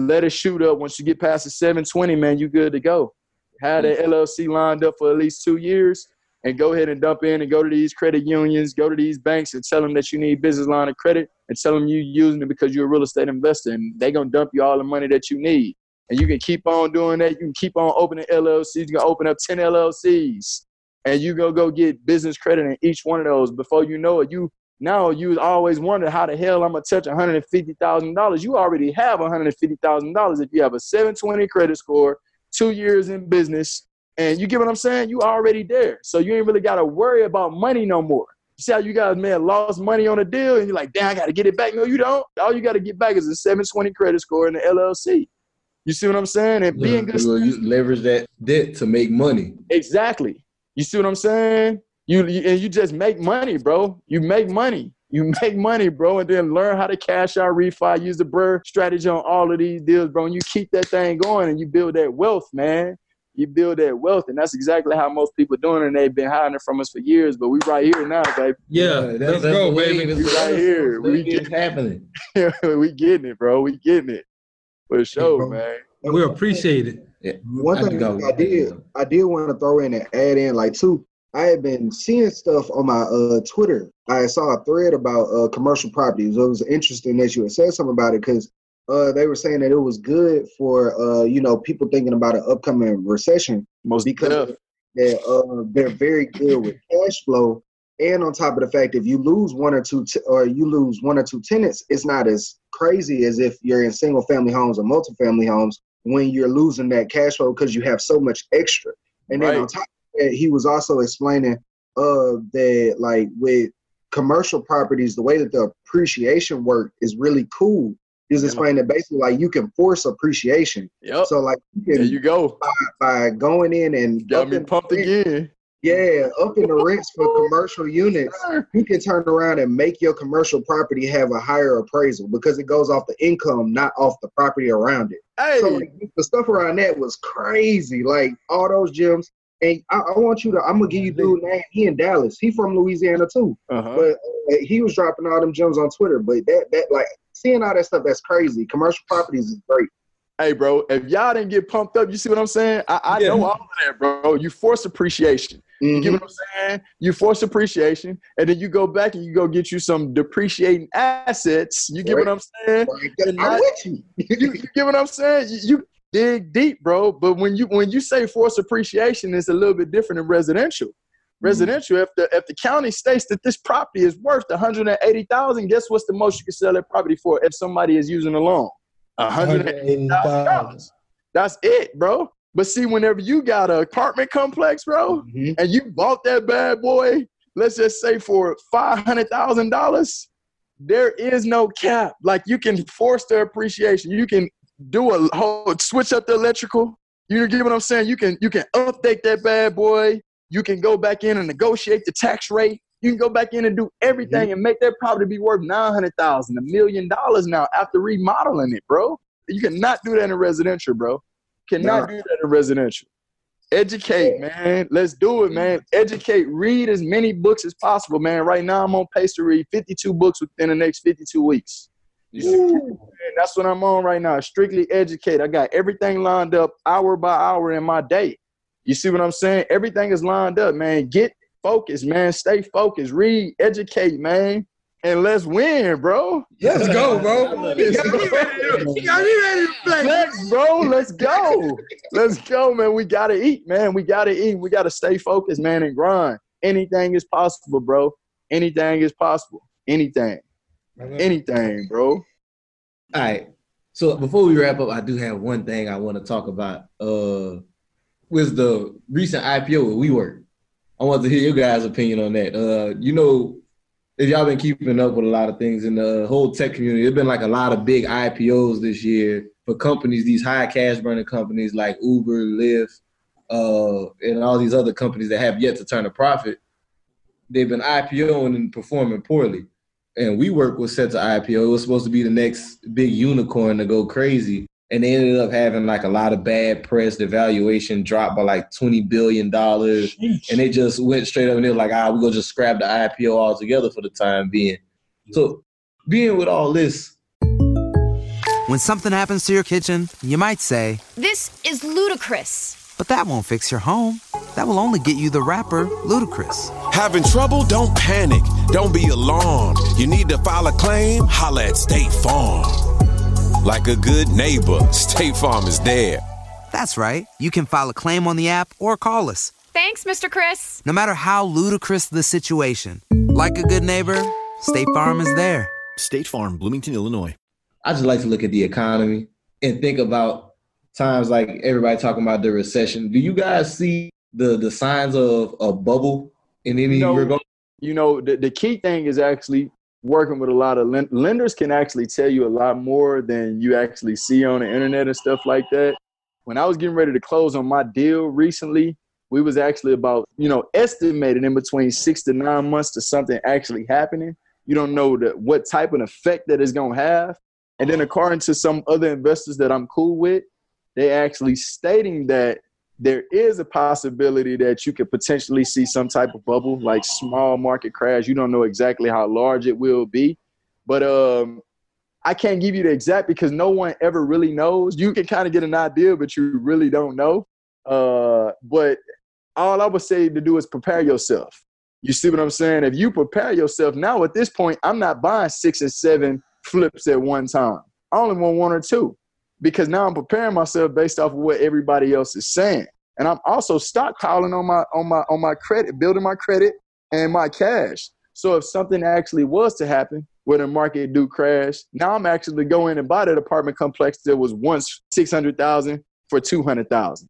let it shoot up. Once you get past the 720, man, you good to go. Have that LLC lined up for at least two years and go ahead and dump in and go to these credit unions, go to these banks and tell them that you need business line of credit and tell them you're using it because you're a real estate investor and they're going to dump you all the money that you need. And you can keep on doing that. You can keep on opening LLCs. You can open up 10 LLCs and you go go get business credit in each one of those. Before you know it, you now you always wonder how the hell I'm gonna touch $150,000. You already have $150,000 if you have a 720 credit score, two years in business, and you get what I'm saying? You already there. So you ain't really gotta worry about money no more. see how you guys may have lost money on a deal and you're like, damn, I got to get it back. No, you don't. All you got to get back is a 720 credit score in the LLC. You see what I'm saying? And being good. Well, you leverage that debt to make money. Exactly. You see what I'm saying? You, you and you just make money, bro. You make money. You make money, bro, and then learn how to cash out, refi, use the BRRRR strategy on all of these deals, bro. And you keep that thing going and you build that wealth, man. You build that wealth, and that's exactly how most people doing, and they've been hiding it from us for years. But we right here now, baby. Yeah, that's- let's go, baby. We right here. We It's get, happening. we getting it, bro. We getting it for sure, bro. man. We appreciate it. Yeah. One I thing I I did, I did want to throw in and add in, like, too. I had been seeing stuff on my uh, Twitter. I saw a thread about uh, commercial properties. It was interesting that you had said something about it because uh, they were saying that it was good for uh, you know people thinking about an upcoming recession Most because they're, uh, they're very good with cash flow. And on top of the fact, if you lose one or two, t- or you lose one or two tenants, it's not as crazy as if you're in single family homes or multifamily homes when you're losing that cash flow because you have so much extra. And then Right. on top of that, he was also explaining uh that like with commercial properties, the way that the appreciation work is really cool. Yeah. explaining that basically like you can force appreciation. Yep. So like you can, there you go. by going in and Got me pumped rent- again. yeah, up in the rents for commercial units, you can turn around and make your commercial property have a higher appraisal because it goes off the income, not off the property around it. Hey, So like, the stuff around that was crazy. Like all those gyms. And I, I want you to. I'm gonna give you dude name. He in Dallas. He from Louisiana too. uh-huh. But uh, he was dropping all them gems on Twitter. But that that like seeing all that stuff that's crazy. Commercial properties is great. Hey, bro, if y'all didn't get pumped up, you see what I'm saying? I, I Yeah. know all of that, bro. You force appreciation. You get Mhm. what I'm saying? You force appreciation, and then you go back and you go get you some depreciating assets. You get what I'm saying? Like, And I'm not- with you. You, you get what I'm saying? You, you dig deep, bro. But when you when you say force appreciation, it's a little bit different in residential. Residential, if the if the county states that this property is worth 180,000, guess what's the most you can sell that property for if somebody is using a loan? 180,000. That's it, bro. But see, whenever you got an apartment complex, bro, Mhm. and you bought that bad boy, let's just say for five hundred thousand dollars, there is no cap. Like you can force the appreciation. You can do a whole switch up the electrical. You get what I'm saying? You can you can update that bad boy. You can go back in and negotiate the tax rate. You can go back in and do everything mm-hmm. and make that property be worth nine hundred thousand, a million dollars now after remodeling it, bro. You cannot do that in residential, bro. Cannot Nah. do that in residential. Educate, man. Let's do it, man. Mm-hmm. Educate. Read as many books as possible, man. Right now, I'm on pace to read 52 books within the next 52 weeks. See, that's what I'm on right now. Strictly educate. I got everything lined up hour by hour in my day. You see what I'm saying? Everything is lined up, man. Get focused, man. Stay focused. Read, educate, man. And let's win, bro. Let's go, bro. He got me ready to, he got me ready to play. Flex, bro. Let's go. Let's go, man. We gotta eat, man. We gotta eat. We gotta stay focused, man, and grind. Anything is possible, bro. Anything is possible. Anything. Anything, bro. All right. So before we wrap up, I do have one thing I want to talk about. Uh, was the recent IPO with WeWork. I want to hear your guys' opinion on that. Uh, you know, if y'all been keeping up with a lot of things in the whole tech community, there's been like a lot of big IPOs this year for companies, these high cash burning companies like Uber, Lyft, uh, and all these other companies that have yet to turn a profit. They've been IPOing and performing poorly and WeWork was set to IPO. It was supposed to be the next big unicorn to go crazy. And they ended up having like a lot of bad press. The valuation dropped by like $20 billion. And they just went straight up and they're like, ah, we're going to just scrap the IPO altogether for the time being. So, being with all this, When something happens to your kitchen, you might say, This is ludicrous. but that won't fix your home. That will only get you the rapper, Ludacris. Having trouble? Don't panic. Don't be alarmed. You need to file a claim? Holla at State Farm. Like a good neighbor, State Farm is there. That's right. You can file a claim on the app or call us, Thanks, Mr. Chris. no matter how ludicrous the situation. Like a good neighbor, State Farm is there. State Farm, Bloomington, Illinois. I just like to look at the economy and think about times like everybody talking about the recession. Do you guys see the, the signs of a bubble in any No. regard? you know, the, the key thing is actually working with a lot of lend- lenders can actually tell you a lot more than you actually see on the internet and stuff like that. When I was getting ready to close on my deal recently, we was actually about, you know, estimated in between six to nine months to something actually happening. You don't know the, what type of effect that it's gonna have. And then according to some other investors that I'm cool with, they actually stating that there is a possibility that you could potentially see some type of bubble, like small market crash. You don't know exactly how large it will be, but um, I can't give you the exact because no one ever really knows. You can kind of get an idea, but you really don't know. Uh, but all I would say to do is prepare yourself. You see what I'm saying? If you prepare yourself now, at this point, I'm not buying six and seven flips at one time. I only want one or two because now I'm preparing myself based off of what everybody else is saying. And I'm also stockpiling on my on my on my credit, building my credit and my cash. So if something actually was to happen where the market do crash, now I'm actually going and buy that apartment complex that was once 600,000 for 200,000.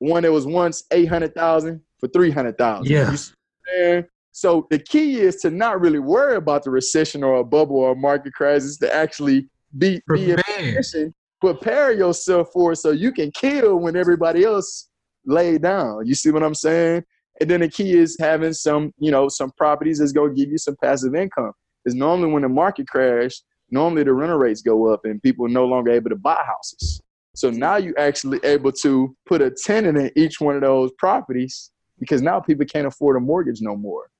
One that was once 800,000 for 300,000. Yeah. So the key is to not really worry about the recession or a bubble or a market crash, is to actually be, be in position prepare yourself for it so you can kill when everybody else lay down. You see what I'm saying? And then the key is having some, you know, some properties that's gonna give you some passive income. Is normally when the market crash, normally the rental rates go up and people are no longer able to buy houses. So now you're actually able to put a tenant in each one of those properties because now people can't afford a mortgage no more.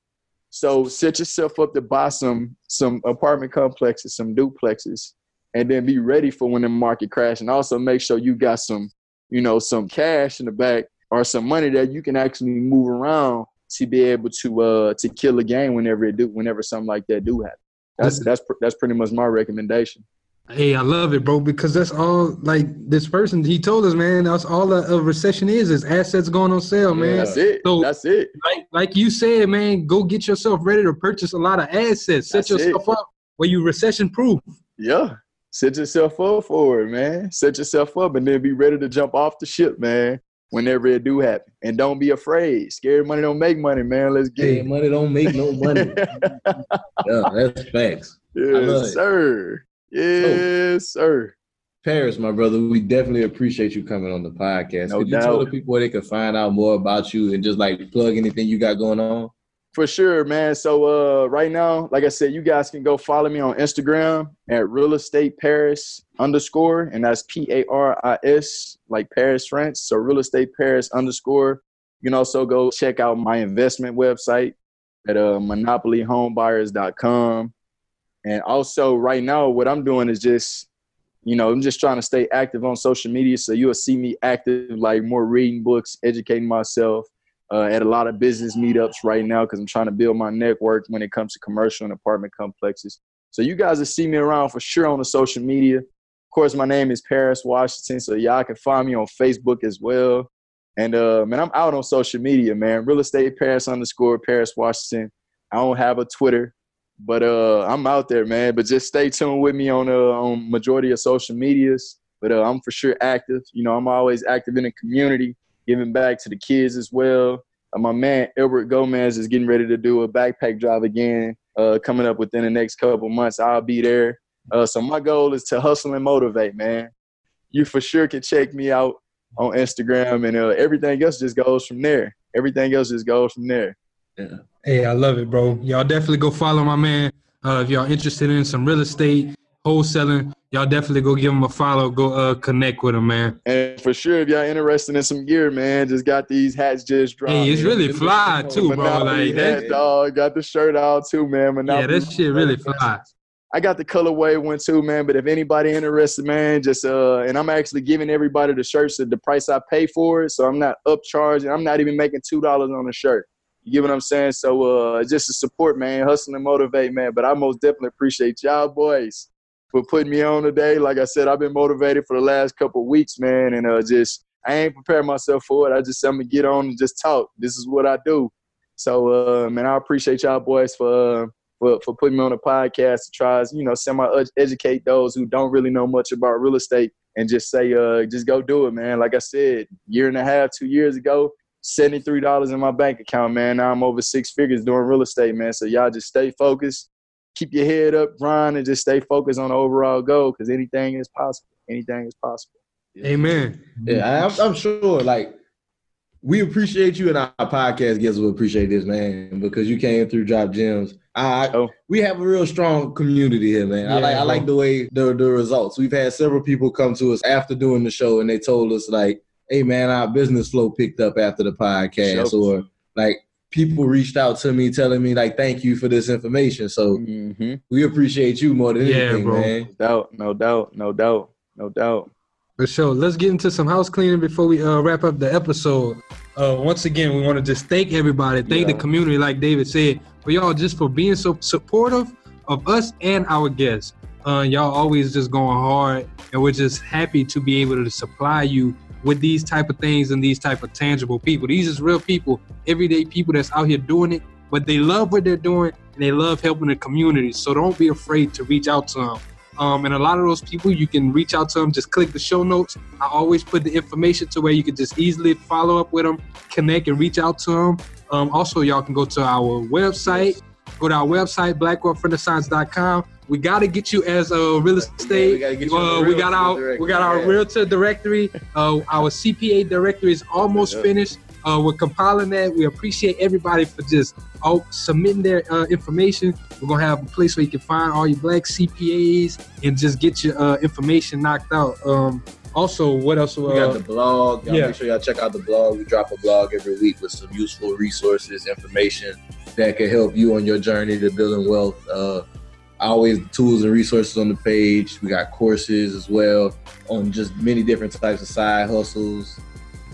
So set yourself up to buy some some apartment complexes, some duplexes, and then be ready for when the market crash and also make sure you got some you know some cash in the back or some money that you can actually move around to be able to uh to kill a game whenever it do whenever something like that do happen that's that's that's pretty much my recommendation Hey, I love it, bro, because that's all like this person he told us, man. That's all a, a recession is is assets going on sale, man. that's it So that's it like like you said, man, go get yourself ready to purchase a lot of assets. Set That's yourself it. up where you recession proof. yeah set yourself up for it man set yourself up and then be ready to jump off the ship man whenever it do happen and don't be afraid scary money don't make money man let's get it money don't make no money. yeah, that's facts. Yes it. sir yes sir Paris, my brother, we definitely appreciate you coming on the podcast. No Could you tell the people where they can find out more about you and just like plug anything you got going on? For sure, man. So uh, right now, like I said, you guys can go follow me on Instagram at real estate Paris underscore, and that's P A R I S like Paris, France. So real estate Paris underscore. You can also go check out my investment website at uh, monopolyhomebuyers.com. And also, right now, what I'm doing is just, you know, I'm just trying to stay active on social media. So you'll see me active, like more reading books, educating myself uh, at a lot of business meetups right now because I'm trying to build my network when it comes to commercial and apartment complexes. So you guys will see me around for sure on the social media. Of course, my name is Paris Washington, so y'all can find me on Facebook as well. And uh, man, I'm out on social media, man. Real estate Paris underscore Paris Washington. I don't have a Twitter, but uh, I'm out there, man. But just stay tuned with me on uh, on majority of social medias. But uh, I'm for sure active. You know, I'm always active in the community, giving back to the kids as well. Uh, my man Albert Gomez is getting ready to do a backpack drive again, uh, coming up within the next couple months. I'll be there. Uh, so my goal is to hustle and motivate, man. You for sure can check me out on Instagram, and uh, everything else just goes from there. Everything else just goes from there. Yeah. Hey, I love it, bro. Y'all definitely go follow my man. Uh, if y'all interested in some real estate wholesaling, y'all definitely go give him a follow. Go uh, connect with him, man. And for sure, if y'all interested in some gear, man, just got these hats just dropped. Hey, it's really fly too, bro. Monopoly Like hat, that, dog. Got the shirt out too, man. yeah, Monopoly that shit really fly. I got the colorway one too, man. But if anybody interested, man, just uh, and I'm actually giving everybody the shirts at the price I pay for it, so I'm not upcharging. I'm not even making two dollars on the shirt. You get what I'm saying? So uh, just to support, man, hustle and motivate, man. But I most definitely appreciate y'all boys for putting me on today. Like I said, I've been motivated for the last couple weeks, man, and uh, just I ain't prepared myself for it. I just I'm gonna get on and just talk. This is what I do. So, uh, man, I appreciate y'all boys for. Uh, for, for putting me on a podcast to try, to, you know, semi educate those who don't really know much about real estate and just say, uh, just go do it, man. Like I said, year and a half, two years ago, seventy-three dollars in my bank account, man. Now I'm over six figures doing real estate, man. So y'all just stay focused, keep your head up, grind, and just stay focused on the overall goal because anything is possible. Anything is possible. Amen. Yeah, I'm, I'm sure. Like we appreciate you, and our podcast guests will appreciate this, man, because you came through Drop Gems. I, Oh. we have a real strong community here, man. I like I like the way the the results. We've had several people come to us after doing the show, and they told us like, "Hey, man, our business flow picked up after the podcast," Sure. or like people reached out to me telling me like, "Thank you for this information." So Mm-hmm. we appreciate you more than Yeah, anything, bro. man. No doubt, no doubt, no doubt, no doubt. For sure. Let's get into some house cleaning before we uh, wrap up the episode. Uh, once again, we want to just thank everybody, thank the community, like David said, for y'all just for being so supportive of us and our guests. Uh, y'all always just going hard, and we're just happy to be able to supply you with these type of things and these type of tangible people. These is real people, everyday people that's out here doing it, but they love what they're doing and they love helping the community. So don't be afraid to reach out to them. Um, and a lot of those people, you can reach out to them. Just click the show notes. I always put the information to where you can just easily follow up with them, connect, and reach out to them. Um, also, y'all can go to our website. Go to our website, blackwealthrenaissance.com. We got to get you as a real estate. we gotta get you on uh, we got our directory, we got our yeah. realtor directory. Uh, our CPA directory is almost Yeah. finished. Uh, we're compiling that. We appreciate everybody for just oh, submitting their uh, information. We're gonna have a place where you can find all your black CPAs and just get your uh, information knocked out. Um, also, what else? We got Uh, the blog. Y'all yeah. make sure y'all check out the blog. We drop a blog every week with some useful resources, information that can help you on your journey to building wealth. Uh, always tools and resources on the page. We got courses as well on just many different types of side hustles.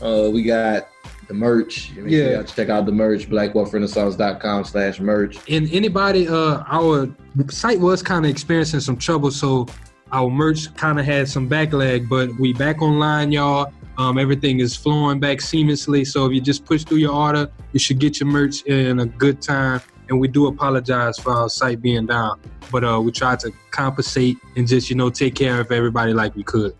Uh, we got the merch. Make Yeah. sure y'all check out the merch, blackwealthrenaissance.com slash merch. and anybody uh our site was kind of experiencing some trouble so our merch kind of had some backlag but we back online y'all. Um, everything is flowing back seamlessly so if you just push through your order you should get your merch in a good time and we do apologize for our site being down but uh we tried to compensate and just you know take care of everybody like we could.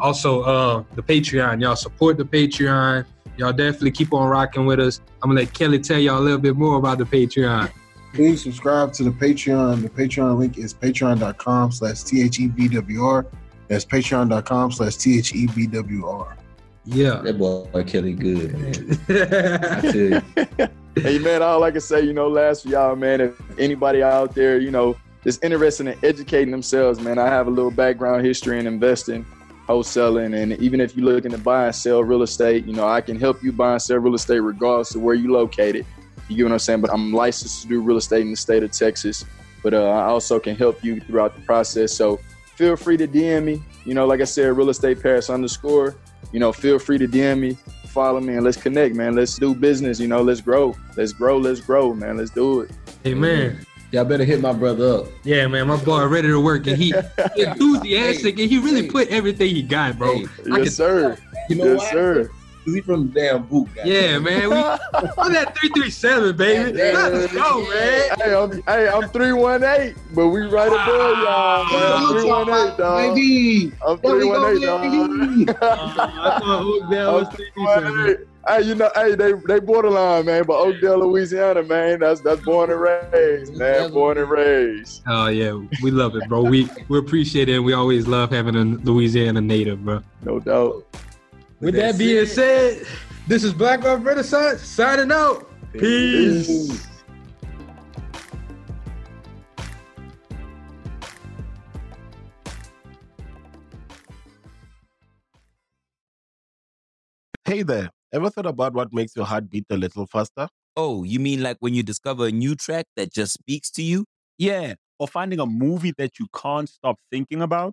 Also uh the patreon y'all support the patreon. Y'all definitely keep on rocking with us. I'm gonna let kelly tell y'all a little bit more about the patreon Please subscribe to the Patreon. The Patreon link is patreon.com slash T-H-E-B-W-R. That's patreon.com slash T-H-E-B-W-R. Yeah. That boy Kelly good, man. I tell you. hey man, all I can say, you know, last for y'all, man, if anybody out there, you know, is interested in educating themselves, man, I have a little background history in investing, wholesaling, and even if you're looking to buy and sell real estate, you know, I can help you buy and sell real estate regardless of where you located. You get what I'm saying? But I'm licensed to do real estate in the state of Texas. But uh, I also can help you throughout the process. So feel free to DM me. You know, like I said, real estate Paris underscore. You know, feel free to DM me, follow me, and let's connect, man. Let's do business. You know, let's grow. Let's grow. Let's grow, man. Let's do it. Hey man. Y'all better hit my brother up. Yeah, man, my boy ready to work and he he enthusiastic and he really put everything he got, bro. Hey, yes, can- sir. You know yes, why? sir. Cause he from the damn boot guy. Yeah, man. We on that 337, baby. Let's go, man. Hey, I'm hey, I'm three one eight, but we right above y'all, ah. man. I'm three one eight, dog. Baby. I'm There we three go, one eight, dog. I thought Oakdale was 337. Hey, you know, hey, they they borderline, man, but Oakdale, Louisiana, man, that's that's born and raised, man, born and raised. Oh yeah, we love it, bro. We we appreciate it. and We always love having a Louisiana native, bro. No doubt. With that being said, this is Black Love Renaissance signing out. Peace. Hey there, ever thought about what makes your heart beat a little faster? Oh, you mean like when you discover a new track that just speaks to you? Yeah, or finding a movie that you can't stop thinking about?